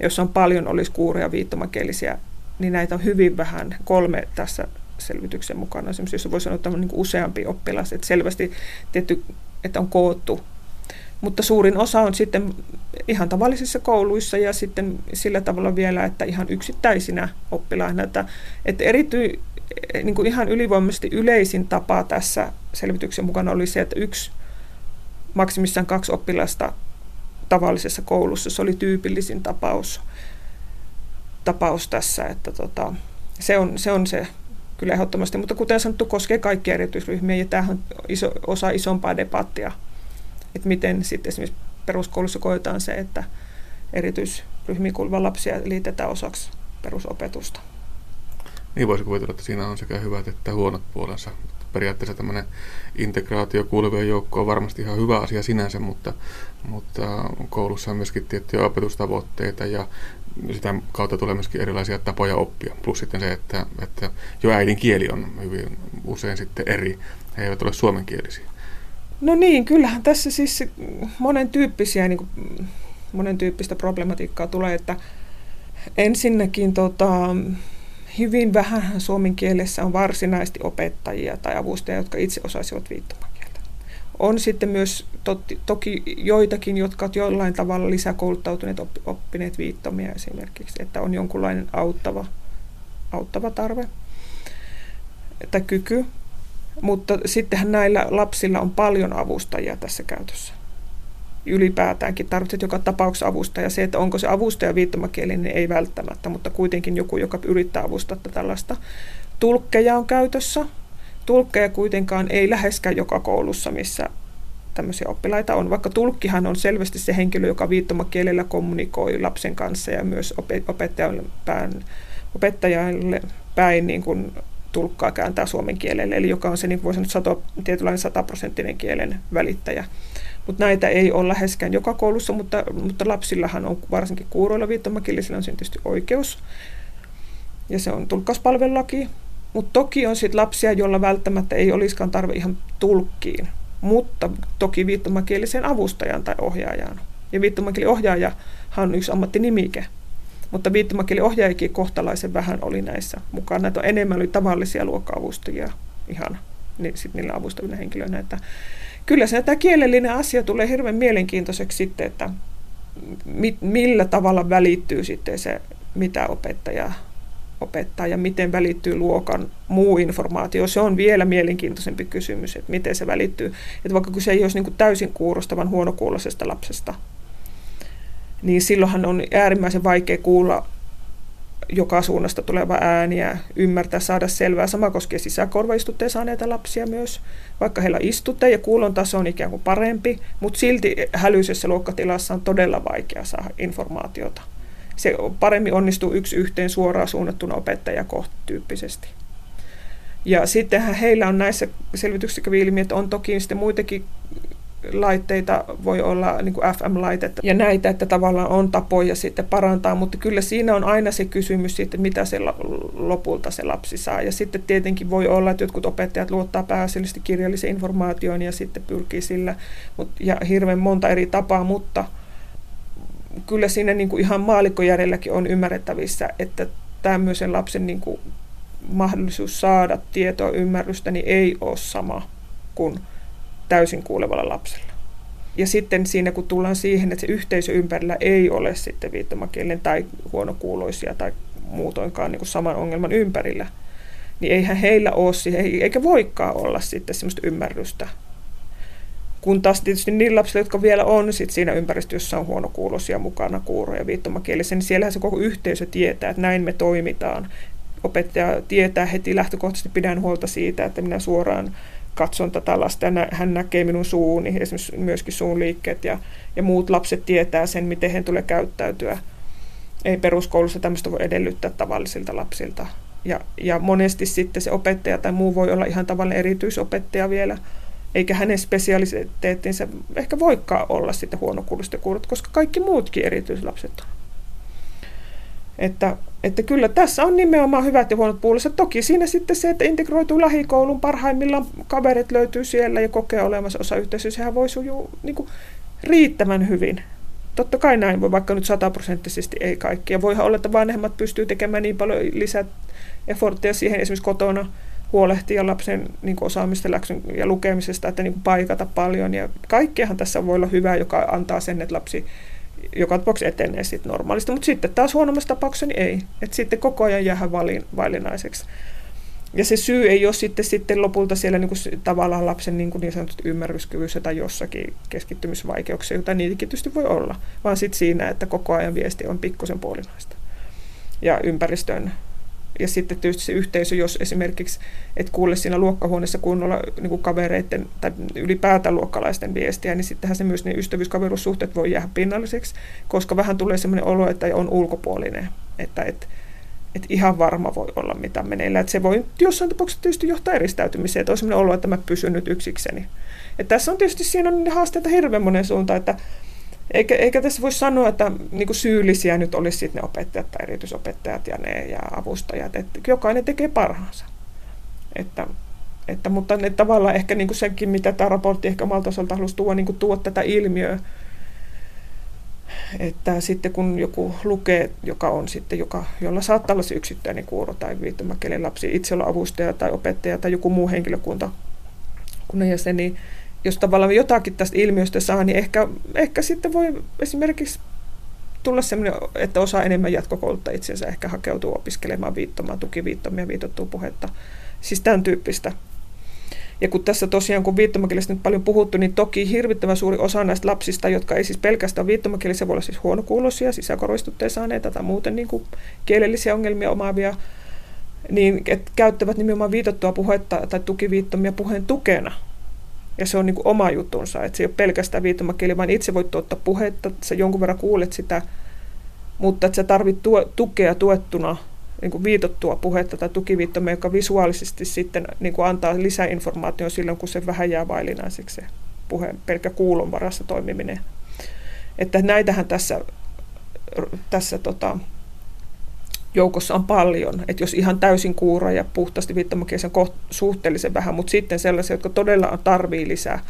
joissa on paljon olisi kuuroja viittomakielisiä, niin näitä on hyvin vähän, kolme tässä selvityksen mukana, esimerkiksi jos voi sanoa, että on niin useampi oppilas, että selvästi tietty, että on koottu. Mutta suurin osa on sitten ihan tavallisissa kouluissa ja sitten sillä tavalla vielä, että ihan yksittäisinä oppilaina. Että, että erity, niin kuin ihan ylivoimaisesti yleisin tapa tässä selvityksen mukana oli se, että yksi, maksimissaan kaksi oppilasta tavallisessa koulussa, se oli tyypillisin tapaus, tapaus tässä, että tota, se, on, se on se kyllä ehdottomasti, mutta kuten sanottu, koskee kaikkia erityisryhmiä ja tämähän on iso, osa isompaa debattia että miten sitten esimerkiksi peruskoulussa koetaan se, että erityisryhmiin kuuluva lapsia liitetään osaksi perusopetusta. Niin voisi kuvitella, että siinä on sekä hyvät että huonot puolensa. Periaatteessa tämmöinen integraatio kuuluvien joukko on varmasti ihan hyvä asia sinänsä, mutta, mutta koulussa on myöskin tiettyjä opetustavoitteita ja sitä kautta tulee myöskin erilaisia tapoja oppia. Plus sitten se, että, että jo äidinkieli on hyvin usein sitten eri. He eivät ole suomenkielisiä. No niin, kyllähän tässä siis monen tyyppisiä, niin kuin, monen tyyppistä problematiikkaa tulee, että ensinnäkin tota, hyvin vähän suomen kielessä on varsinaisesti opettajia tai avustajia, jotka itse osaisivat viittomakieltä. On sitten myös totti, toki joitakin, jotka ovat jollain tavalla lisäkouluttautuneet oppineet viittomia esimerkiksi, että on jonkunlainen auttava, auttava tarve tai kyky. Mutta sittenhän näillä lapsilla on paljon avustajia tässä käytössä. Ylipäätäänkin tarvitset joka tapauksessa avustaja. Se, että onko se avustaja viittomakielinen, niin ei välttämättä, mutta kuitenkin joku, joka yrittää avustaa tällaista. Tulkkeja on käytössä. Tulkkeja kuitenkaan ei läheskään joka koulussa, missä tämmöisiä oppilaita on, vaikka tulkkihan on selvästi se henkilö, joka viittomakielellä kommunikoi lapsen kanssa ja myös opettajalle päin, opettajalle päin niin kuin tulkkaa kääntää suomen kielelle, eli joka on se, niin voi sanoa, sato, tietynlainen sataprosenttinen kielen välittäjä. Mutta näitä ei ole läheskään joka koulussa, mutta, mutta lapsillahan on varsinkin kuuroilla viittomakielisillä on tietysti oikeus. Ja se on tulkkauspalvelulaki. Mutta toki on sitten lapsia, joilla välttämättä ei olisikaan tarve ihan tulkkiin, mutta toki viittomakielisen avustajan tai ohjaajan. Ja viittomakielinen ohjaajahan on yksi ammattinimike. Mutta viittomakieliohjaajakin kohtalaisen vähän oli näissä mukana. Näitä on enemmän oli tavallisia luokka-avustajia ihan niin, sit niillä avustavina henkilöinä. Että kyllä se tämä kielellinen asia tulee hirveän mielenkiintoiseksi sitten, että mi, millä tavalla välittyy sitten se, mitä opettaja opettaa ja miten välittyy luokan muu informaatio. Se on vielä mielenkiintoisempi kysymys, että miten se välittyy. Että vaikka se ei olisi niin täysin kuurostavan huonokuuloisesta lapsesta, niin silloinhan on äärimmäisen vaikea kuulla joka suunnasta tuleva ääniä, ymmärtää, saada selvää. Sama koskee sisäkorvaistutteen saaneita lapsia myös, vaikka heillä istutte ja kuulon taso on ikään kuin parempi, mutta silti hälyisessä luokkatilassa on todella vaikea saada informaatiota. Se paremmin onnistuu yksi yhteen suoraan suunnattuna opettaja tyyppisesti. Ja sittenhän heillä on näissä selvityksissä kävi ilmi, että on toki sitten muitakin laitteita, voi olla niin kuin FM-laitetta ja näitä, että tavallaan on tapoja sitten parantaa, mutta kyllä siinä on aina se kysymys sitten, mitä se lopulta se lapsi saa. Ja sitten tietenkin voi olla, että jotkut opettajat luottaa pääasiallisesti kirjalliseen informaatioon ja sitten pyrkii sillä, ja hirveän monta eri tapaa, mutta kyllä siinä niin kuin ihan maalikkojärjelläkin on ymmärrettävissä, että tämmöisen lapsen niin kuin mahdollisuus saada tietoa, ymmärrystä, niin ei ole sama kuin täysin kuulevalla lapsella. Ja sitten siinä, kun tullaan siihen, että se yhteisö ympärillä ei ole sitten viittomakielen tai huonokuuloisia tai muutoinkaan niin kuin saman ongelman ympärillä, niin eihän heillä ole siihen, eikä voikaan olla sitten sellaista ymmärrystä. Kun taas tietysti niin lapsilla, jotka vielä on sit siinä ympäristössä, on huonokuuloisia mukana, kuuroja, viittomakielisiä, niin siellähän se koko yhteisö tietää, että näin me toimitaan. Opettaja tietää heti lähtökohtaisesti, pidän huolta siitä, että minä suoraan katson tätä lasta ja hän näkee minun suuni, esimerkiksi myöskin suun liikkeet ja, ja muut lapset tietää sen, miten he tulee käyttäytyä. Ei peruskoulussa tämmöistä voi edellyttää tavallisilta lapsilta. Ja, ja monesti sitten se opettaja tai muu voi olla ihan tavallinen erityisopettaja vielä, eikä hänen spesialiteettinsa ehkä voikaan olla sitten huonokuuloiset ja kuurot, koska kaikki muutkin erityislapset on. Että, että kyllä tässä on nimenomaan hyvät ja huonot puolensa. Toki siinä sitten se, että integroituu lähikoulun parhaimmillaan kaverit löytyy siellä ja kokee olemassa osa yhteisöä, sehän voi sujuu niin kuin riittävän hyvin. Totta kai näin voi, vaikka nyt sataprosenttisesti ei kaikki. Ja voihan olla, että vanhemmat pystyy tekemään niin paljon lisää efforttia siihen esimerkiksi kotona huolehtia lapsen niin osaamista läksyn ja lukemisesta, että niin paikata paljon. Ja kaikkiahan tässä voi olla hyvää, joka antaa sen, että lapsi joka tapauksessa etenee sitten normaalisti, mutta sitten taas huonommassa tapauksessa niin ei. Et sitten koko ajan jää valin, valinaiseksi. Ja se syy ei ole sitten, sitten lopulta siellä niin kuin, tavallaan lapsen niin, kuin niin sanotut ymmärryskyvyssä tai jossakin keskittymisvaikeuksia, joita niitäkin tietysti voi olla, vaan sitten siinä, että koko ajan viesti on pikkusen puolinaista. Ja ympäristön ja sitten tietysti se yhteisö, jos esimerkiksi et kuule siinä luokkahuoneessa kunnolla niin kuin kavereiden tai ylipäätään luokkalaisten viestiä, niin sittenhän se myös ne ystävyyskaveruussuhteet voi jäädä pinnalliseksi, koska vähän tulee sellainen olo, että on ulkopuolinen, että et, et ihan varma voi olla, mitä meneillä. Et se voi jossain tapauksessa tietysti johtaa eristäytymiseen, että on sellainen olo, että mä pysyn nyt yksikseni. Et tässä on tietysti siinä on haasteita hirveän monen suuntaan, että eikä, eikä tässä voi sanoa, että niin kuin syyllisiä nyt olisi sitten ne opettajat tai erityisopettajat ja ne ja avustajat. Että jokainen tekee parhaansa. Että, että, mutta ne tavallaan ehkä niin kuin senkin, mitä tämä raportti ehkä omalta osalta halusi tuoda, niin kuin tätä ilmiöä, että sitten kun joku lukee, joka on sitten, joka, jolla saattaa olla se yksittäinen kuuro tai viittomakielen lapsi, itse olla avustaja tai opettaja tai joku muu henkilökunta, kun jäsen, niin jos tavallaan jotakin tästä ilmiöstä saa, niin ehkä, ehkä sitten voi esimerkiksi tulla sellainen, että osaa enemmän jatkokouluttaa itsensä, ehkä hakeutuu opiskelemaan viittomaan, tukiviittomia, viitottua puhetta, siis tämän tyyppistä. Ja kun tässä tosiaan, kun viittomakielistä nyt paljon puhuttu, niin toki hirvittävän suuri osa näistä lapsista, jotka ei siis pelkästään viittomakielisiä, voi olla siis huonokuuloisia, sisäkorvistutteen saaneita tai muuten niin kuin kielellisiä ongelmia omaavia, niin että käyttävät nimenomaan viitottua puhetta tai tukiviittomia puheen tukena ja se on niin kuin oma jutunsa, että se ei ole pelkästään viittomakieli, vaan itse voit tuottaa puhetta, sä jonkun verran kuulet sitä, mutta että sä tarvit tuo, tukea tuettuna niin kuin viitottua puhetta tai tukiviittomia, joka visuaalisesti sitten niin kuin antaa lisäinformaatio silloin, kun se vähän jää vaillinaiseksi se puhe, pelkkä kuulon varassa toimiminen. Että näitähän tässä, tässä tota, joukossa on paljon. Että jos ihan täysin kuura ja puhtaasti viittomakielisen suhteellisen vähän, mutta sitten sellaisia, jotka todella on tarvii lisää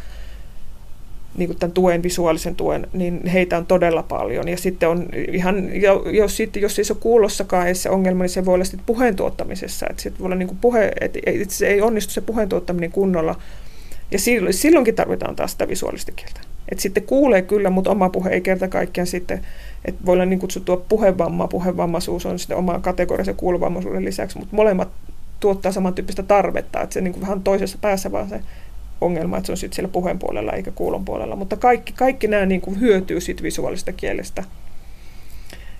niin kuin tämän tuen, visuaalisen tuen, niin heitä on todella paljon. Ja sitten on ihan, jos, sitten, jos ei se ole kuulossakaan se ongelma, niin se voi olla sitten puheen tuottamisessa. Että sitten voi olla niin kuin puhe, että se ei onnistu se puheen tuottaminen kunnolla. Ja silloinkin tarvitaan taas sitä visuaalista kieltä. Et sitten kuulee kyllä, mutta oma puhe ei kerta kaikkiaan sitten, että voi olla niin kutsuttua puhevamma, puhevammaisuus on sitten oma kategoria kuulovammaisuuden lisäksi, mutta molemmat tuottaa samantyyppistä tarvetta, että se niin kuin vähän toisessa päässä vaan se ongelma, että se on sitten siellä puheen puolella eikä kuulon puolella. Mutta kaikki, kaikki nämä niin kuin hyötyy sit visuaalista kielestä.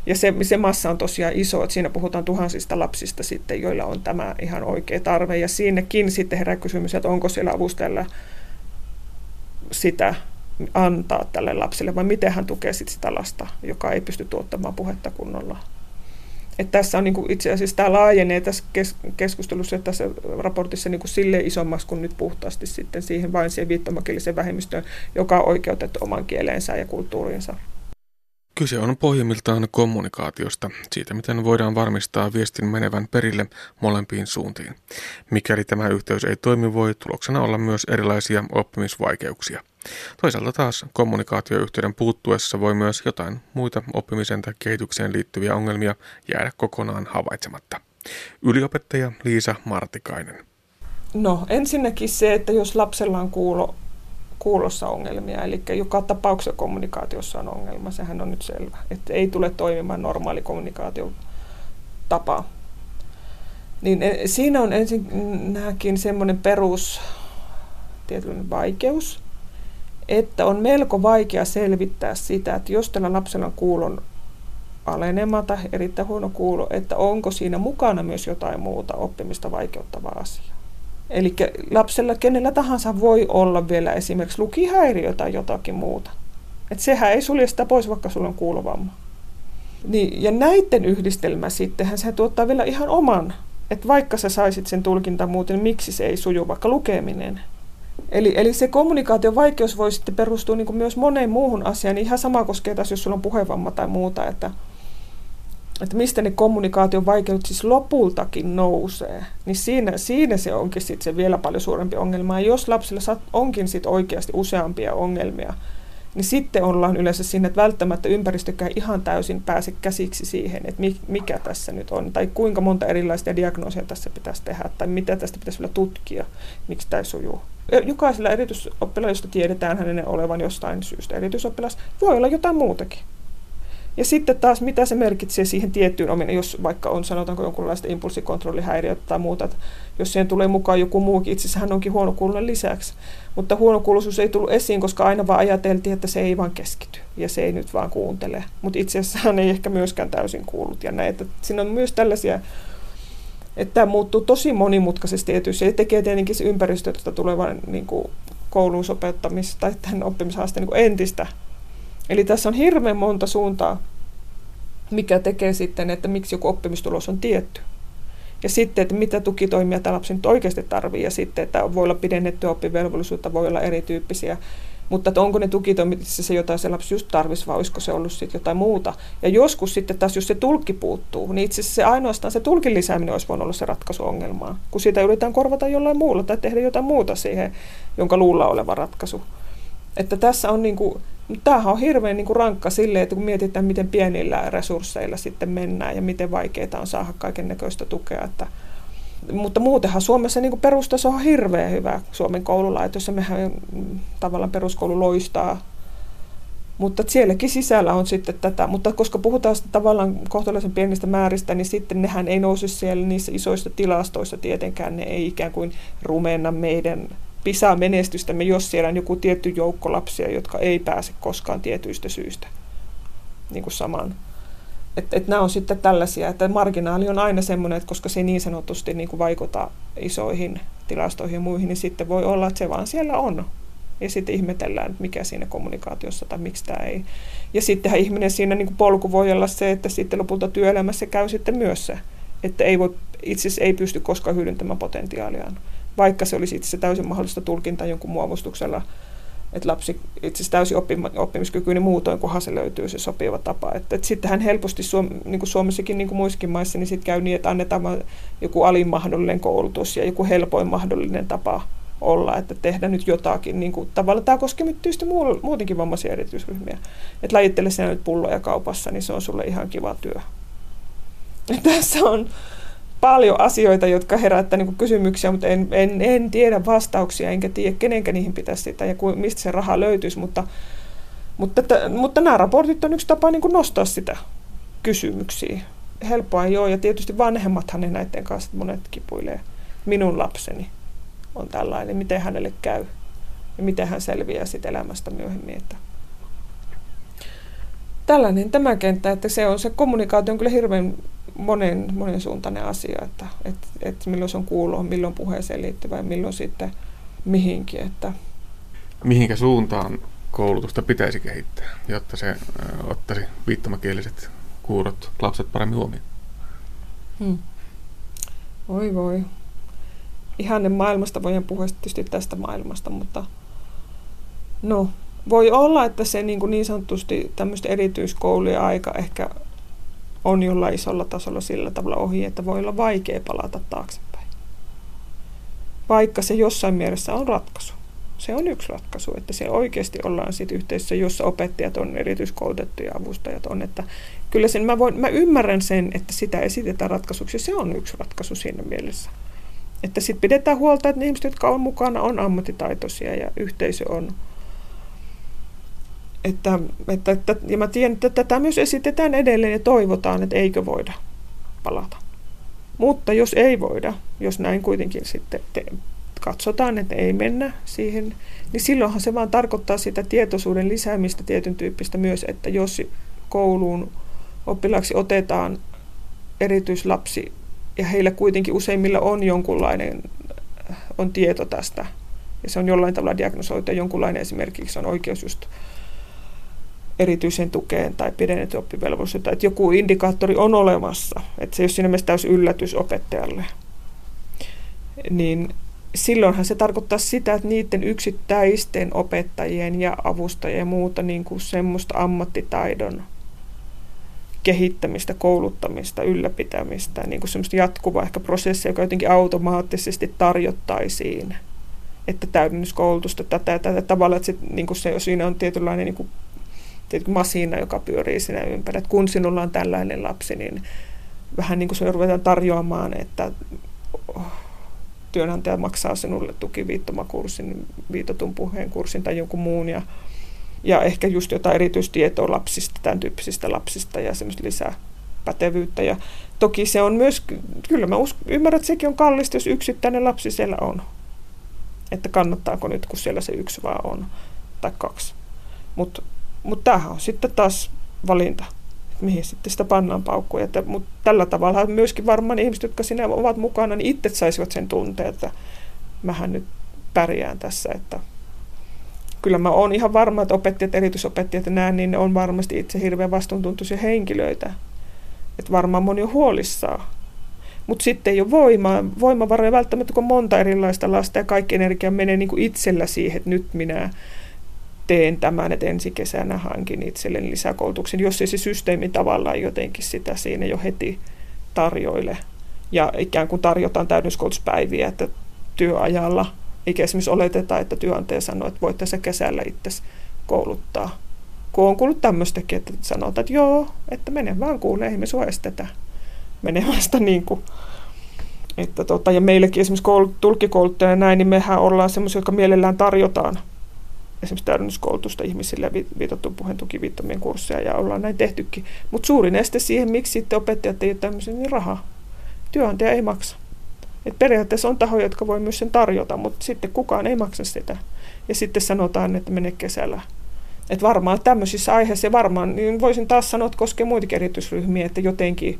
Ja se, se massa on tosiaan iso, että siinä puhutaan tuhansista lapsista sitten, joilla on tämä ihan oikea tarve. Ja siinäkin sitten herää kysymys, että onko siellä avustajalla sitä antaa tälle lapselle, vai miten hän tukee sit sitä lasta, joka ei pysty tuottamaan puhetta kunnolla. Et tässä on niin kuin itse asiassa tämä laajenee tässä kes- keskustelussa ja tässä raportissa niin kuin sille isommaksi kuin nyt puhtaasti sitten siihen vain siihen viittomakieliseen vähemmistöön, joka on oikeutettu oman kieleensä ja kulttuuriinsa. Kyse on pohjimmiltaan kommunikaatiosta, siitä miten voidaan varmistaa viestin menevän perille molempiin suuntiin. Mikäli tämä yhteys ei toimi, voi tuloksena olla myös erilaisia oppimisvaikeuksia. Toisaalta taas kommunikaatioyhteyden puuttuessa voi myös jotain muita oppimisen tai kehitykseen liittyviä ongelmia jäädä kokonaan havaitsematta. Yliopettaja Liisa Martikainen. No ensinnäkin se, että jos lapsella on kuulo, kuulossa ongelmia, eli joka tapauksessa kommunikaatiossa on ongelma, sehän on nyt selvä, että ei tule toimimaan normaali kommunikaatiotapa. Niin e, siinä on ensinnäkin semmoinen perus tietynlainen vaikeus, että on melko vaikea selvittää sitä, että jos tällä lapsella on kuulon alenema tai erittäin huono kuulo, että onko siinä mukana myös jotain muuta oppimista vaikeuttavaa asiaa. Eli lapsella kenellä tahansa voi olla vielä esimerkiksi lukihäiriö tai jotakin muuta. Et sehän ei sulje sitä pois, vaikka sulla on kuulovamma. Niin, ja näiden yhdistelmä sittenhän se tuottaa vielä ihan oman. Että vaikka sä saisit sen tulkinta muuten, niin miksi se ei suju, vaikka lukeminen. Eli, eli se kommunikaation vaikeus voi sitten perustua niin myös moneen muuhun asiaan. Niin ihan sama koskee taas, jos sulla on puhevamma tai muuta, että, että mistä ne kommunikaation vaikeudet siis lopultakin nousee. Niin siinä, siinä se onkin sitten se vielä paljon suurempi ongelma. Ja jos lapsilla onkin sitten oikeasti useampia ongelmia, niin sitten ollaan yleensä siinä, että välttämättä ympäristökään ihan täysin pääse käsiksi siihen, että mikä tässä nyt on, tai kuinka monta erilaista diagnoosia tässä pitäisi tehdä, tai mitä tästä pitäisi vielä tutkia, miksi tämä sujuu. Jokaisella erityisoppilailla, josta tiedetään hänen olevan jostain syystä erityisoppilas, voi olla jotain muutakin. Ja sitten taas, mitä se merkitsee siihen tiettyyn omin, jos vaikka on sanotaanko jonkunlaista impulssikontrollihäiriötä tai muuta, että jos siihen tulee mukaan joku muukin, itse asiassa hän onkin huonokuulonen lisäksi. Mutta huonokuuloisuus ei tullut esiin, koska aina vaan ajateltiin, että se ei vaan keskity ja se ei nyt vaan kuuntele. Mutta itse asiassa hän ei ehkä myöskään täysin kuullut ja näin. Että siinä on myös tällaisia että tämä muuttuu tosi monimutkaisesti ja se tekee tietenkin se ympäristöstä tulevan niin kuin kouluun sopeuttamis- tai tämän oppimishaasteen niin entistä. Eli tässä on hirveän monta suuntaa, mikä tekee sitten, että miksi joku oppimistulos on tietty. Ja sitten, että mitä tukitoimia tämä lapsi nyt oikeasti tarvitsee, ja sitten, että voi olla pidennettyä oppivelvollisuutta, voi olla erityyppisiä mutta että onko ne tukitoimit se jotain se lapsi just tarvisi, vai olisiko se ollut sitten jotain muuta. Ja joskus sitten taas, jos se tulkki puuttuu, niin itse asiassa se ainoastaan se tulkin lisääminen olisi voinut olla se ratkaisu ongelmaan, kun sitä yritetään korvata jollain muulla tai tehdä jotain muuta siihen, jonka luulla oleva ratkaisu. Että tässä on niin kuin, tämähän on hirveän niin kuin rankka sille, että kun mietitään, miten pienillä resursseilla sitten mennään ja miten vaikeaa on saada kaiken näköistä tukea, että mutta muutenhan Suomessa niin perustaso on hirveän hyvä Suomen koululaitossa. Mehän mm, tavallaan peruskoulu loistaa. Mutta sielläkin sisällä on sitten tätä. Mutta koska puhutaan tavallaan kohtalaisen pienistä määristä, niin sitten nehän ei nouse siellä niissä isoissa tilastoissa tietenkään. Ne ei ikään kuin rumenna meidän PISA-menestystämme, jos siellä on joku tietty joukko lapsia, jotka ei pääse koskaan tietyistä syistä niin kuin samaan että et nämä on sitten tällaisia, että marginaali on aina semmoinen, että koska se niin sanotusti niin kuin vaikuta isoihin tilastoihin ja muihin, niin sitten voi olla, että se vaan siellä on. Ja sitten ihmetellään, että mikä siinä kommunikaatiossa tai miksi tämä ei. Ja sittenhän ihminen siinä niin kuin polku voi olla se, että sitten lopulta työelämässä käy sitten myös se, että ei voi, itse asiassa ei pysty koskaan hyödyntämään potentiaaliaan, vaikka se olisi itse täysin mahdollista tulkintaa jonkun muovustuksella, että lapsi itse asiassa täysin oppimiskykyinen muutoin, kunhan se löytyy se sopiva tapa. Että, että sittenhän helposti Suom, niin kuin Suomessakin, niin kuin muissakin maissa, niin sitten käy niin, että annetaan joku alin mahdollinen koulutus ja joku helpoin mahdollinen tapa olla, että tehdä nyt jotakin. Niin kuin, tavallaan tämä koskee nyt tietysti muutenkin vammaisia erityisryhmiä. Että lajittele sinä nyt pulloja kaupassa, niin se on sulle ihan kiva työ. Ja tässä on paljon asioita, jotka herättää niin kysymyksiä, mutta en, en, en tiedä vastauksia, enkä tiedä, kenenkä niihin pitäisi sitä ja mistä se raha löytyisi, mutta, mutta, että, mutta nämä raportit on yksi tapa niin nostaa sitä kysymyksiä. Helppoa ei ole, ja tietysti vanhemmathan ne näiden kanssa monet kipuilee. Minun lapseni on tällainen, miten hänelle käy ja miten hän selviää sitten elämästä myöhemmin. Että tällainen tämä kenttä, että se on se kommunikaatio on kyllä hirveän monen, monen suuntainen asia, että, että, että milloin se on kuuloa, milloin puheeseen liittyvä ja milloin sitten mihinkin. Että. Mihinkä suuntaan koulutusta pitäisi kehittää, jotta se ottaisi viittomakieliset kuurot lapset paremmin huomioon? Hmm. Oi voi. Ihanne maailmasta voidaan puhua tietysti tästä maailmasta, mutta no, voi olla, että se niin, kuin niin sanotusti tämmöistä erityiskoulujen aika ehkä on jollain isolla tasolla sillä tavalla ohi, että voi olla vaikea palata taaksepäin. Vaikka se jossain mielessä on ratkaisu. Se on yksi ratkaisu, että se oikeasti ollaan sitten yhteisössä, jossa opettajat on erityiskoulutettuja avustajat on. Että kyllä sen, mä, voin, mä ymmärrän sen, että sitä esitetään ratkaisuksi. Se on yksi ratkaisu siinä mielessä. Että sitten pidetään huolta, että ne ihmiset, jotka on mukana, on ammattitaitoisia ja yhteisö on, että, että, että, ja mä tiedän, että tätä myös esitetään edelleen ja toivotaan, että eikö voida palata. Mutta jos ei voida, jos näin kuitenkin sitten te, katsotaan, että ei mennä siihen, niin silloinhan se vaan tarkoittaa sitä tietoisuuden lisäämistä tietyn tyyppistä myös, että jos kouluun oppilaaksi otetaan erityislapsi ja heillä kuitenkin useimmilla on jonkunlainen on tieto tästä ja se on jollain tavalla diagnosoitu ja jonkunlainen esimerkiksi on oikeus just erityisen tukeen tai pidennetty oppivelvollisuutta, että joku indikaattori on olemassa, että se ei ole siinä mielessä täysin yllätys opettajalle, niin silloinhan se tarkoittaa sitä, että niiden yksittäisten opettajien ja avustajien ja muuta niin kuin semmoista ammattitaidon kehittämistä, kouluttamista, ylläpitämistä, niin kuin semmoista jatkuvaa ehkä prosessia, joka jotenkin automaattisesti tarjottaisiin, että täydennyskoulutusta tätä ja tätä tavalla, että se, niin kuin se, siinä on tietynlainen niin kuin masina, joka pyörii siinä ympärillä. Että kun sinulla on tällainen lapsi, niin vähän niin kuin se ruvetaan tarjoamaan, että työnantaja maksaa sinulle tukiviittomakurssin, viitotun puheen kurssin tai jonkun muun ja, ja ehkä just jotain erityistietoa lapsista, tämän tyyppisistä lapsista ja semmoista lisää pätevyyttä. Ja toki se on myös, kyllä mä usk- ymmärrän, että sekin on kallista, jos yksittäinen lapsi siellä on. Että kannattaako nyt, kun siellä se yksi vaan on, tai kaksi. Mutta mutta tämähän on sitten taas valinta, että mihin sitten sitä pannaan paukkuja. Mutta tällä tavalla myöskin varmaan ihmiset, jotka sinne ovat mukana, niin itse saisivat sen tunteen, että mähän nyt pärjään tässä. Että kyllä mä oon ihan varma, että opettajat, erityisopettajat ja näin, niin ne on varmasti itse hirveän vastuuntuntuisia henkilöitä. Että varmaan moni on huolissaan. Mutta sitten ei ole voimaa, voimavaroja välttämättä, kun monta erilaista lasta ja kaikki energia menee niin kuin itsellä siihen, että nyt minä teen tämän, että ensi kesänä hankin itselleni lisäkoulutuksen, jos ei se systeemi tavallaan jotenkin sitä siinä jo heti tarjoile. Ja ikään kuin tarjotaan täydennyskoulutuspäiviä, että työajalla, eikä esimerkiksi oleteta, että työnantaja sanoo, että voit tässä kesällä itse kouluttaa. Kun on kuullut tämmöistäkin, että sanotaan, että joo, että mene vaan kuulee, me sua estetä menemästä niin kuin, että tota, ja meillekin esimerkiksi koulut, tulkikouluttajana ja näin, niin mehän ollaan semmoisia, jotka mielellään tarjotaan esimerkiksi täydennyskoulutusta ihmisille viitattu puheen tukiviittomien kursseja ja ollaan näin tehtykin. Mutta suurin este siihen, miksi sitten opettajat ei ole tämmöisen, niin raha. Työnantaja ei maksa. Et periaatteessa on tahoja, jotka voi myös sen tarjota, mutta sitten kukaan ei maksa sitä. Ja sitten sanotaan, että mene kesällä. Et varmaan tämmöisissä aiheissa, ja varmaan niin voisin taas sanoa, että koskee muitakin erityisryhmiä, että jotenkin,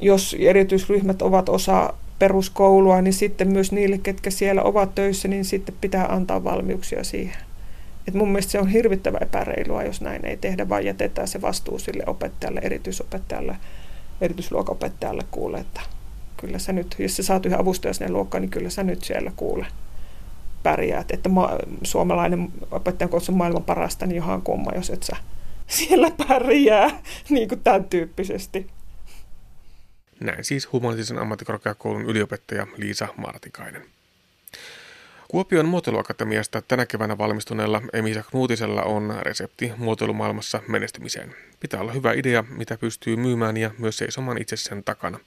jos erityisryhmät ovat osa peruskoulua, niin sitten myös niille, ketkä siellä ovat töissä, niin sitten pitää antaa valmiuksia siihen. Et mun mielestä se on hirvittävä epäreilua, jos näin ei tehdä, vaan jätetään se vastuu sille opettajalle, erityisopettajalle, erityisluokaopettajalle kuule, että kyllä sä nyt, jos sä saat yhden avustajan sinne luokkaan, niin kyllä sä nyt siellä kuule pärjäät. Että ma- suomalainen opettajan koulutus on maailman parasta, niin johan kumma, jos et sä siellä pärjää, niin kuin tämän tyyppisesti. Näin siis humanistisen ammattikorkeakoulun yliopettaja Liisa Martikainen. Kuopion muotoiluakatemiasta tänä keväänä valmistuneella Emisa Knuutisella on resepti muotoilumaailmassa menestymiseen. Pitää olla hyvä idea, mitä pystyy myymään ja myös seisomaan itse sen takana.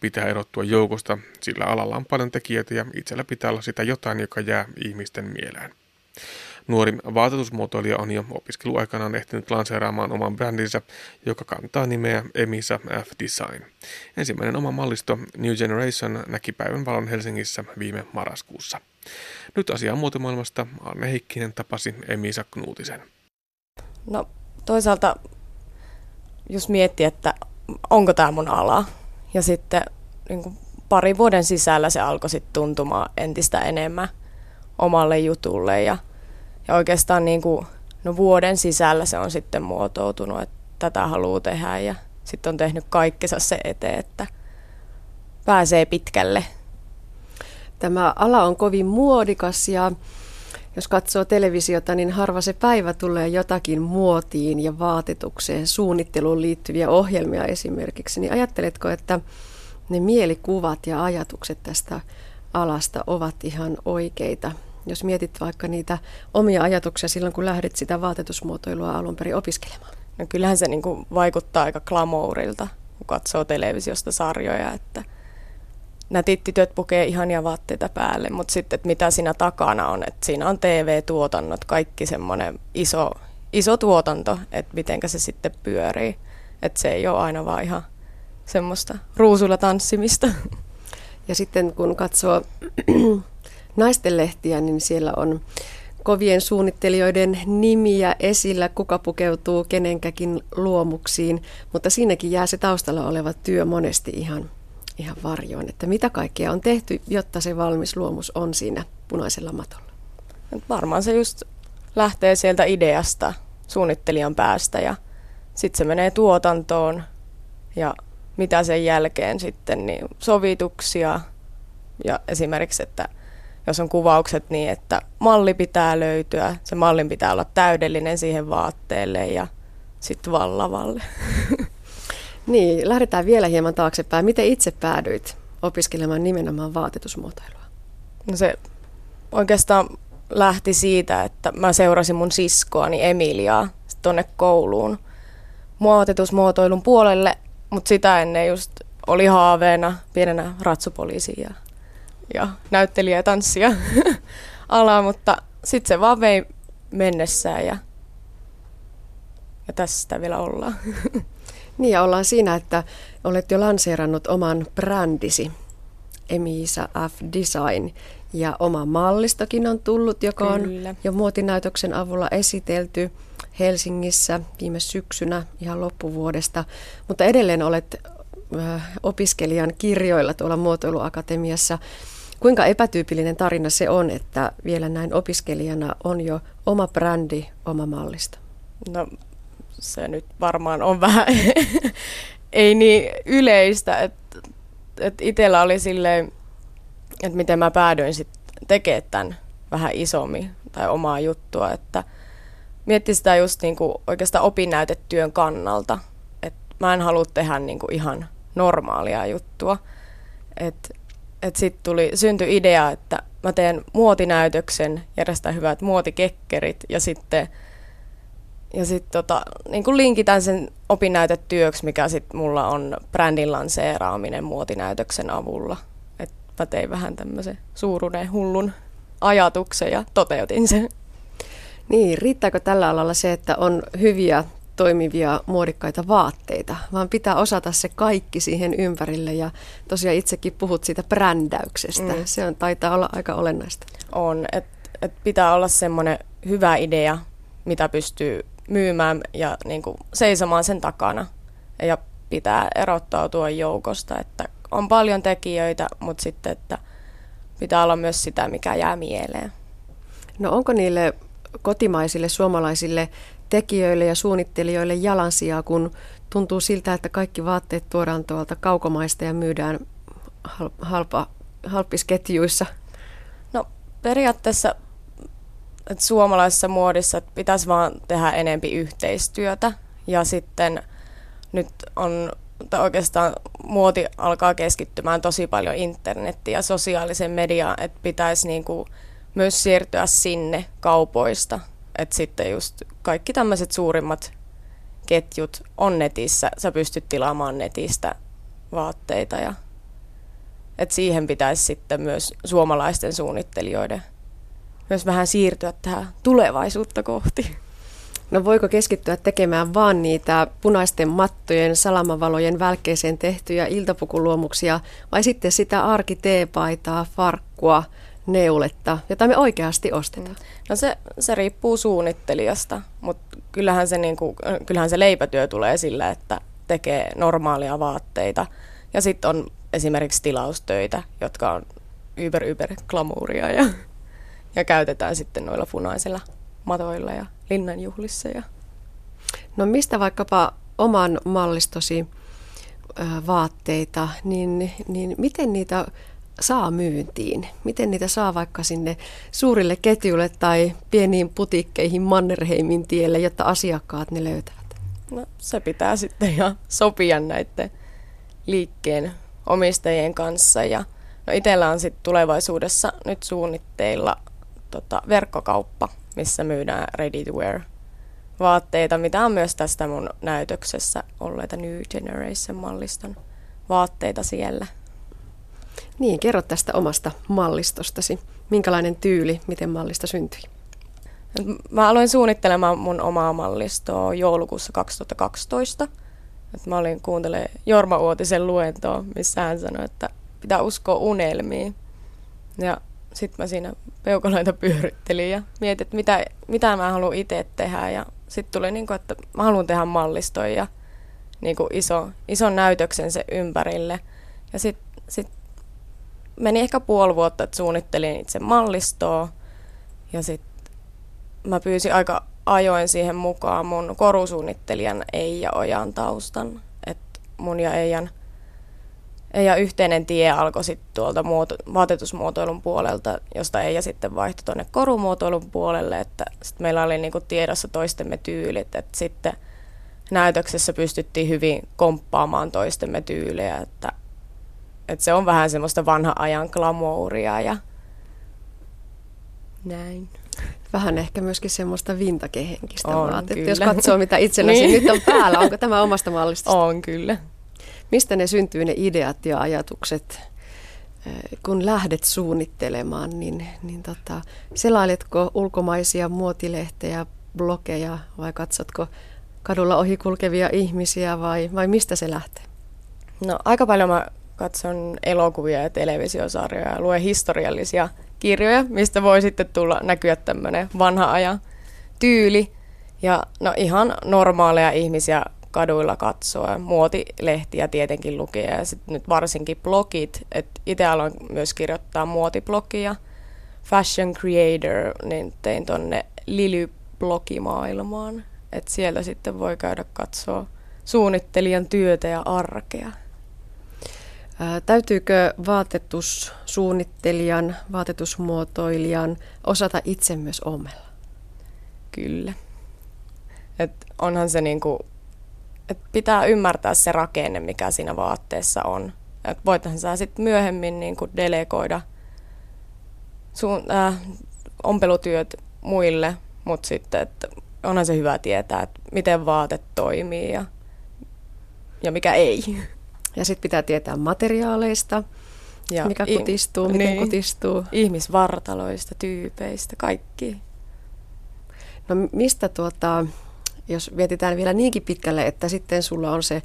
Pitää erottua joukosta, sillä alalla on paljon tekijöitä ja itsellä pitää olla sitä jotain, joka jää ihmisten mieleen. Nuori vaatetusmuotoilija on jo opiskeluaikanaan ehtinyt lanseeraamaan oman brändinsä, joka kantaa nimeä Emisa F Design. Ensimmäinen oma mallisto New Generation näki päivän valon Helsingissä viime marraskuussa. Nyt asiaa muotomaailmasta Arne Heikkinen tapasi Emisa Knuutisen. No toisaalta jos miettii, että onko tämä mun ala, ja sitten niin kuin parin vuoden sisällä se alkoi sitten tuntumaan entistä enemmän omalle jutulle ja, ja oikeastaan niin kuin, no vuoden sisällä se on sitten muotoutunut, että tätä haluaa tehdä ja sitten on tehnyt kaikkensa se eteen, että pääsee pitkälle Tämä ala on kovin muodikas ja jos katsoo televisiota, niin harva se päivä tulee jotakin muotiin ja vaatetukseen, suunnitteluun liittyviä ohjelmia esimerkiksi. Niin ajatteletko, että ne mielikuvat ja ajatukset tästä alasta ovat ihan oikeita? Jos mietit vaikka niitä omia ajatuksia silloin, kun lähdet sitä vaatetusmuotoilua alun perin opiskelemaan. No kyllähän se niin kuin vaikuttaa aika glamourilta, kun katsoo televisiosta sarjoja, että – nätit tytöt pukee ihania vaatteita päälle, mutta sitten, että mitä siinä takana on, että siinä on TV-tuotannot, kaikki semmoinen iso, iso tuotanto, että mitenkä se sitten pyörii. Että se ei ole aina vaan ihan semmoista ruusulla tanssimista. Ja sitten kun katsoo naistenlehtiä, niin siellä on kovien suunnittelijoiden nimiä esillä, kuka pukeutuu kenenkäkin luomuksiin, mutta siinäkin jää se taustalla oleva työ monesti ihan ihan varjoon, että mitä kaikkea on tehty, jotta se valmis luomus on siinä punaisella matolla? Varmaan se just lähtee sieltä ideasta, suunnittelijan päästä ja sitten se menee tuotantoon ja mitä sen jälkeen sitten, niin sovituksia ja esimerkiksi, että jos on kuvaukset niin, että malli pitää löytyä, se mallin pitää olla täydellinen siihen vaatteelle ja sitten vallavalle. Niin, lähdetään vielä hieman taaksepäin. Miten itse päädyit opiskelemaan nimenomaan vaatetusmuotoilua? No se oikeastaan lähti siitä, että mä seurasin mun siskoani Emiliaa tuonne kouluun muotetusmuotoilun puolelle, mutta sitä ennen just oli haaveena pienenä ratsupoliisi ja, näyttelijä ja tanssia ala, mutta sitten se vaan vei mennessään ja, ja tässä sitä vielä ollaan. Niin ja ollaan siinä, että olet jo lanseerannut oman brändisi, Emisa F Design, ja oma mallistokin on tullut, joka on Kyllä. jo muotinäytöksen avulla esitelty Helsingissä viime syksynä ihan loppuvuodesta, mutta edelleen olet opiskelijan kirjoilla tuolla muotoiluakatemiassa. Kuinka epätyypillinen tarina se on, että vielä näin opiskelijana on jo oma brändi, oma mallisto? No se nyt varmaan on vähän ei niin yleistä, että et itsellä oli silleen, että miten mä päädyin sitten tekemään tämän vähän isommin tai omaa juttua, että mietti sitä just niinku oikeastaan opinnäytetyön kannalta, että mä en halua tehdä niinku ihan normaalia juttua, että et sitten tuli, syntyi idea, että mä teen muotinäytöksen, järjestän hyvät muotikekkerit ja sitten ja sitten tota, niin linkitän sen opinnäytetyöksi, mikä sitten mulla on brändin lanseeraaminen muotinäytöksen avulla. Et mä tein vähän tämmöisen suuruuden hullun ajatuksen ja toteutin sen. Niin, riittääkö tällä alalla se, että on hyviä toimivia muodikkaita vaatteita, vaan pitää osata se kaikki siihen ympärille ja tosiaan itsekin puhut siitä brändäyksestä. Mm. Se on, taitaa olla aika olennaista. On, että et pitää olla semmoinen hyvä idea, mitä pystyy myymään ja niin kuin seisomaan sen takana. Ja pitää erottautua joukosta, että on paljon tekijöitä, mutta sitten, että pitää olla myös sitä, mikä jää mieleen. No onko niille kotimaisille suomalaisille tekijöille ja suunnittelijoille jalansijaa, kun tuntuu siltä, että kaikki vaatteet tuodaan tuolta kaukomaista ja myydään halpa, halppisketjuissa. No periaatteessa että suomalaisessa muodissa että pitäisi vaan tehdä enempi yhteistyötä ja sitten nyt on tai oikeastaan muoti alkaa keskittymään tosi paljon internettiin ja sosiaalisen mediaan, että pitäisi niin kuin myös siirtyä sinne kaupoista. Että sitten just kaikki tämmöiset suurimmat ketjut on netissä. Sä pystyt tilaamaan netistä vaatteita ja että siihen pitäisi sitten myös suomalaisten suunnittelijoiden myös vähän siirtyä tähän tulevaisuutta kohti. No voiko keskittyä tekemään vaan niitä punaisten mattojen, salamavalojen välkkeeseen tehtyjä iltapukuluomuksia vai sitten sitä arkiteepaitaa, farkkua, neuletta, jota me oikeasti ostetaan? Mm. No se, se riippuu suunnittelijasta, mutta kyllähän se, niinku, kyllähän se leipätyö tulee sillä, että tekee normaalia vaatteita. Ja sitten on esimerkiksi tilaustöitä, jotka on yber yber glamuuria ja, ja käytetään sitten noilla punaisilla matoilla ja linnanjuhlissa. Ja... No mistä vaikkapa oman mallistosi vaatteita, niin, niin miten niitä saa myyntiin? Miten niitä saa vaikka sinne suurille ketjuille tai pieniin putikkeihin Mannerheimin tielle, jotta asiakkaat ne löytävät? No se pitää sitten ihan sopia näiden liikkeen omistajien kanssa. Ja no itsellä on sitten tulevaisuudessa nyt suunnitteilla tota, verkkokauppa, missä myydään ready to wear vaatteita, mitä on myös tästä mun näytöksessä olleita New Generation-malliston vaatteita siellä. Niin, kerro tästä omasta mallistostasi. Minkälainen tyyli, miten mallista syntyi? Mä aloin suunnittelemaan mun omaa mallistoa joulukuussa 2012. Et mä olin kuuntelemaan Jorma Uotisen luentoa, missä hän sanoi, että pitää uskoa unelmiin. Ja sitten mä siinä peukaloita pyörittelin ja mietin, että mitä, mitä mä haluan itse tehdä. Ja sitten tuli, niin kuin, että mä haluan tehdä mallistoja ja niin kuin iso, ison näytöksen se ympärille. Ja sitten sit meni ehkä puoli vuotta, että suunnittelin itse mallistoa. Ja sitten mä pyysin aika ajoin siihen mukaan mun korusuunnittelijan Eija Ojan taustan. Että mun ja Eijan ja yhteinen tie alkoi sitten tuolta muoto, vaatetusmuotoilun puolelta, josta Eija sitten vaihtoi tuonne korumuotoilun puolelle, että sit meillä oli niinku tiedossa toistemme tyylit, että sitten näytöksessä pystyttiin hyvin komppaamaan toistemme tyylejä, että, että se on vähän semmoista vanha ajan glamouria ja näin. Vähän ehkä myöskin semmoista vintakehenkistä vaatetta, jos katsoo mitä itselläsi niin. nyt on päällä. Onko tämä omasta mallista? On kyllä. Mistä ne syntyy ne ideat ja ajatukset, kun lähdet suunnittelemaan, niin, niin tota, selailetko ulkomaisia muotilehtejä, blogeja vai katsotko kadulla ohikulkevia ihmisiä vai, vai mistä se lähtee? No aika paljon mä katson elokuvia ja televisiosarjoja ja luen historiallisia kirjoja, mistä voi sitten tulla näkyä tämmöinen vanha ajan tyyli. Ja no ihan normaaleja ihmisiä kaduilla katsoa, muotilehtiä tietenkin lukea ja sitten nyt varsinkin blogit, että itse aloin myös kirjoittaa muotiblogia, Fashion Creator, niin tein tonne Lily-blogimaailmaan, että siellä sitten voi käydä katsoa suunnittelijan työtä ja arkea. Täytyykö vaatetussuunnittelijan, vaatetusmuotoilijan osata itse myös omella? Kyllä. Et onhan se niinku että pitää ymmärtää se rakenne, mikä siinä vaatteessa on. Että voitahan sä sitten myöhemmin niin kuin delegoida sun, äh, ompelutyöt muille, mutta sitten että onhan se hyvä tietää, että miten vaate toimii ja, ja mikä ei. Ja sitten pitää tietää materiaaleista, ja mikä i- kutistuu, miten niin, kutistuu. Ihmisvartaloista, tyypeistä, kaikki. No mistä tuota, jos mietitään vielä niinkin pitkälle, että sitten sulla on se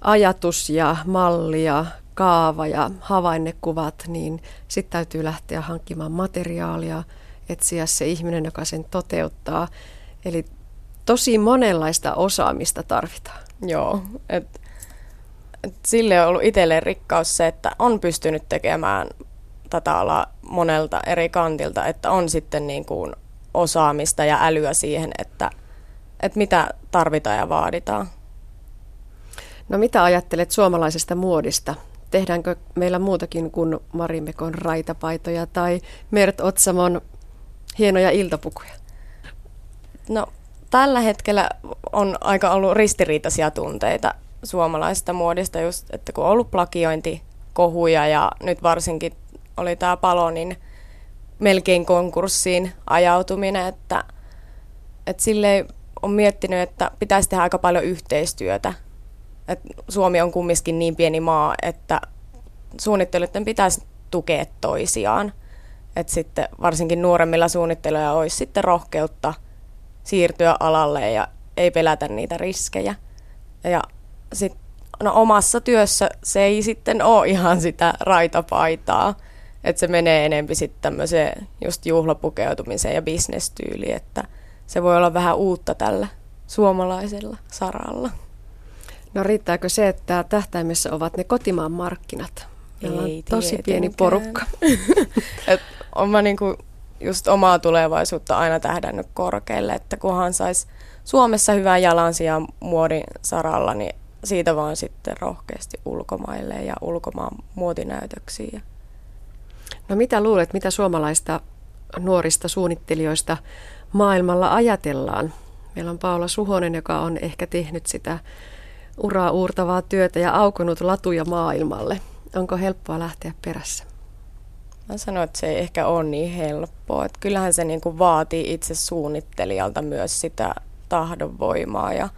ajatus ja malli ja kaava ja havainnekuvat, niin sitten täytyy lähteä hankkimaan materiaalia, etsiä se ihminen, joka sen toteuttaa. Eli tosi monenlaista osaamista tarvitaan. Joo, et, et sille on ollut itselleen rikkaus se, että on pystynyt tekemään tätä alaa monelta eri kantilta, että on sitten niin kuin osaamista ja älyä siihen, että – että mitä tarvitaan ja vaaditaan. No mitä ajattelet suomalaisesta muodista? Tehdäänkö meillä muutakin kuin Marimekon raitapaitoja tai Mert Otsamon hienoja iltapukuja? No tällä hetkellä on aika ollut ristiriitaisia tunteita suomalaisesta muodista, just, että kun on ollut plakiointi, kohuja ja nyt varsinkin oli tämä palo, niin melkein konkurssiin ajautuminen, että, että silleen on miettinyt, että pitäisi tehdä aika paljon yhteistyötä. Et Suomi on kumminkin niin pieni maa, että suunnittelijoiden pitäisi tukea toisiaan. Et sitten varsinkin nuoremmilla suunnittelijoilla olisi sitten rohkeutta siirtyä alalle ja ei pelätä niitä riskejä. Ja sit, no omassa työssä se ei sitten ole ihan sitä raitapaitaa, että se menee enempi sitten tämmöiseen just juhlapukeutumiseen ja bisnestyyliin, että se voi olla vähän uutta tällä suomalaisella saralla. No riittääkö se, että tähtäimessä ovat ne kotimaan markkinat? Meillä Ei on tosi tietenkään. pieni porukka. Et on mä niinku just omaa tulevaisuutta aina tähdännyt korkealle, että kunhan sais Suomessa hyvää jalansijaa muodin saralla, niin siitä vaan sitten rohkeasti ulkomaille ja ulkomaan muotinäytöksiin. No mitä luulet, mitä suomalaista nuorista suunnittelijoista maailmalla ajatellaan? Meillä on Paula Suhonen, joka on ehkä tehnyt sitä uraa uurtavaa työtä ja aukonut latuja maailmalle. Onko helppoa lähteä perässä? Mä sanoin, että se ei ehkä ole niin helppoa. Että kyllähän se niinku vaatii itse suunnittelijalta myös sitä tahdonvoimaa. Ja,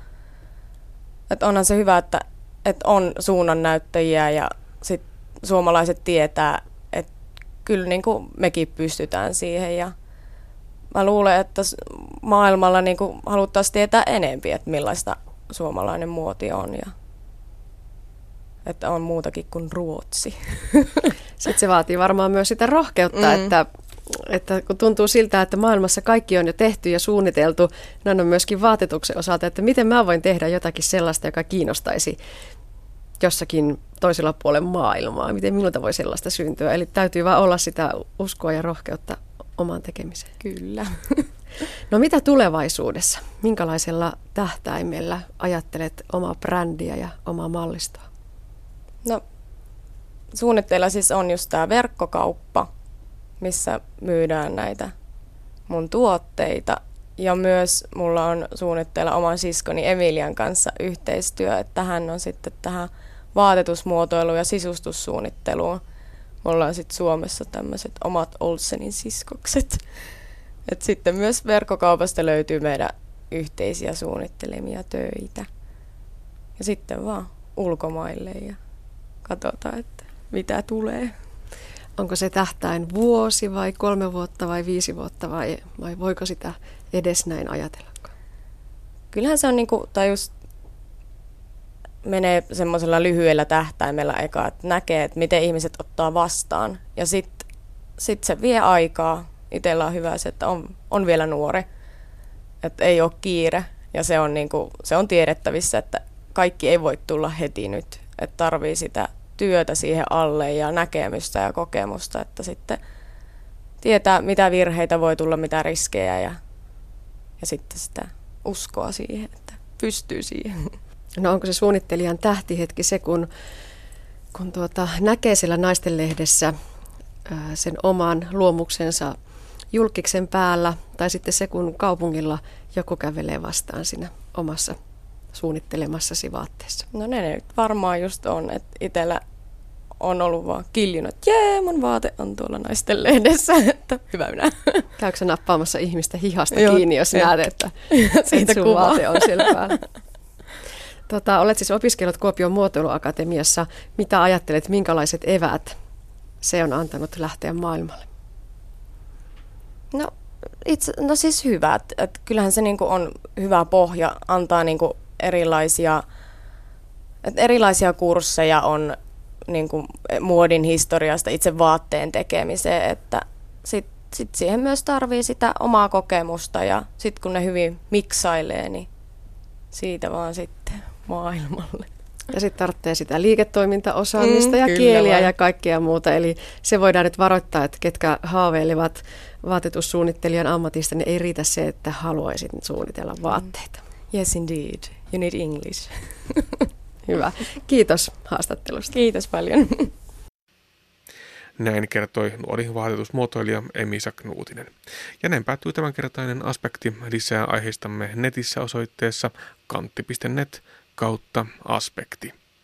että onhan se hyvä, että, että on suunnannäyttäjiä ja sit suomalaiset tietää, että kyllä niinku mekin pystytään siihen. Ja mä luulen, että maailmalla niinku haluttaisiin tietää enempi, että millaista suomalainen muoti on. Ja, että on muutakin kuin Ruotsi. Sitten se vaatii varmaan myös sitä rohkeutta, mm. että, että kun tuntuu siltä, että maailmassa kaikki on jo tehty ja suunniteltu, näin on myöskin vaatetuksen osalta, että miten mä voin tehdä jotakin sellaista, joka kiinnostaisi jossakin toisella puolella maailmaa. Miten minulta voi sellaista syntyä? Eli täytyy vaan olla sitä uskoa ja rohkeutta omaan tekemiseen. Kyllä. No mitä tulevaisuudessa? Minkälaisella tähtäimellä ajattelet omaa brändiä ja omaa mallistoa? No, suunnitteilla siis on just tämä verkkokauppa, missä myydään näitä mun tuotteita. Ja myös mulla on suunnitteilla oman siskoni Emilian kanssa yhteistyö, että hän on sitten tähän vaatetusmuotoiluun ja sisustussuunnitteluun. Mulla on sitten Suomessa tämmöiset omat Olsenin siskokset. Et sitten myös verkkokaupasta löytyy meidän yhteisiä suunnittelemia töitä. Ja sitten vaan ulkomaille ja katsotaan, että mitä tulee. Onko se tähtäin vuosi vai kolme vuotta vai viisi vuotta vai, vai voiko sitä edes näin ajatella? Kyllähän se on niinku, tai just menee semmoisella lyhyellä tähtäimellä eka, että näkee, että miten ihmiset ottaa vastaan. Ja sitten sit se vie aikaa. Itsellä on hyvä se, että on, on vielä nuori, että ei ole kiire. Ja se on, niinku, se on tiedettävissä, että kaikki ei voi tulla heti nyt. Että tarvii sitä työtä siihen alle ja näkemystä ja kokemusta, että sitten tietää, mitä virheitä voi tulla, mitä riskejä ja, ja sitten sitä uskoa siihen, että pystyy siihen. No onko se suunnittelijan tähtihetki se, kun, kun tuota, näkee siellä naistenlehdessä ää, sen oman luomuksensa julkiksen päällä, tai sitten se, kun kaupungilla joku kävelee vastaan siinä omassa suunnittelemassasi vaatteessa? No ne nyt varmaan just on, että itsellä on ollut vaan kiljunut, että jee, mun vaate on tuolla naisten lehdessä, että hyvä minä. Käykö sä nappaamassa ihmistä hihasta Joo, kiinni, jos näet, että Siitä sun kuvaa. vaate on siellä päällä? Tota, olet siis opiskellut Kuopion muotoiluakatemiassa. Mitä ajattelet, minkälaiset eväät se on antanut lähteä maailmalle? No, itse, no siis hyvä, että et kyllähän se niinku on hyvä pohja, antaa niinku erilaisia, et erilaisia kursseja on niinku muodin historiasta itse vaatteen tekemiseen, että sit, sit siihen myös tarvii sitä omaa kokemusta ja sitten kun ne hyvin miksailee, niin siitä vaan sitten maailmalle. Ja sitten tarvitsee sitä liiketoimintaosaamista Mm, ja kieliä vaan. ja kaikkea muuta. Eli se voidaan nyt varoittaa, että ketkä haaveilevat vaatetussuunnittelijan ammatista, niin ei riitä se, että haluaisit suunnitella vaatteita. Yes indeed, you need English. Hyvä. Kiitos haastattelusta. Kiitos paljon. Näin kertoi nuori vaatetusmuotoilija Emisa Knuutinen. Ja näin päättyy tämänkertainen aspekti. Lisää aiheistamme netissä osoitteessa kantti.net kautta aspekti.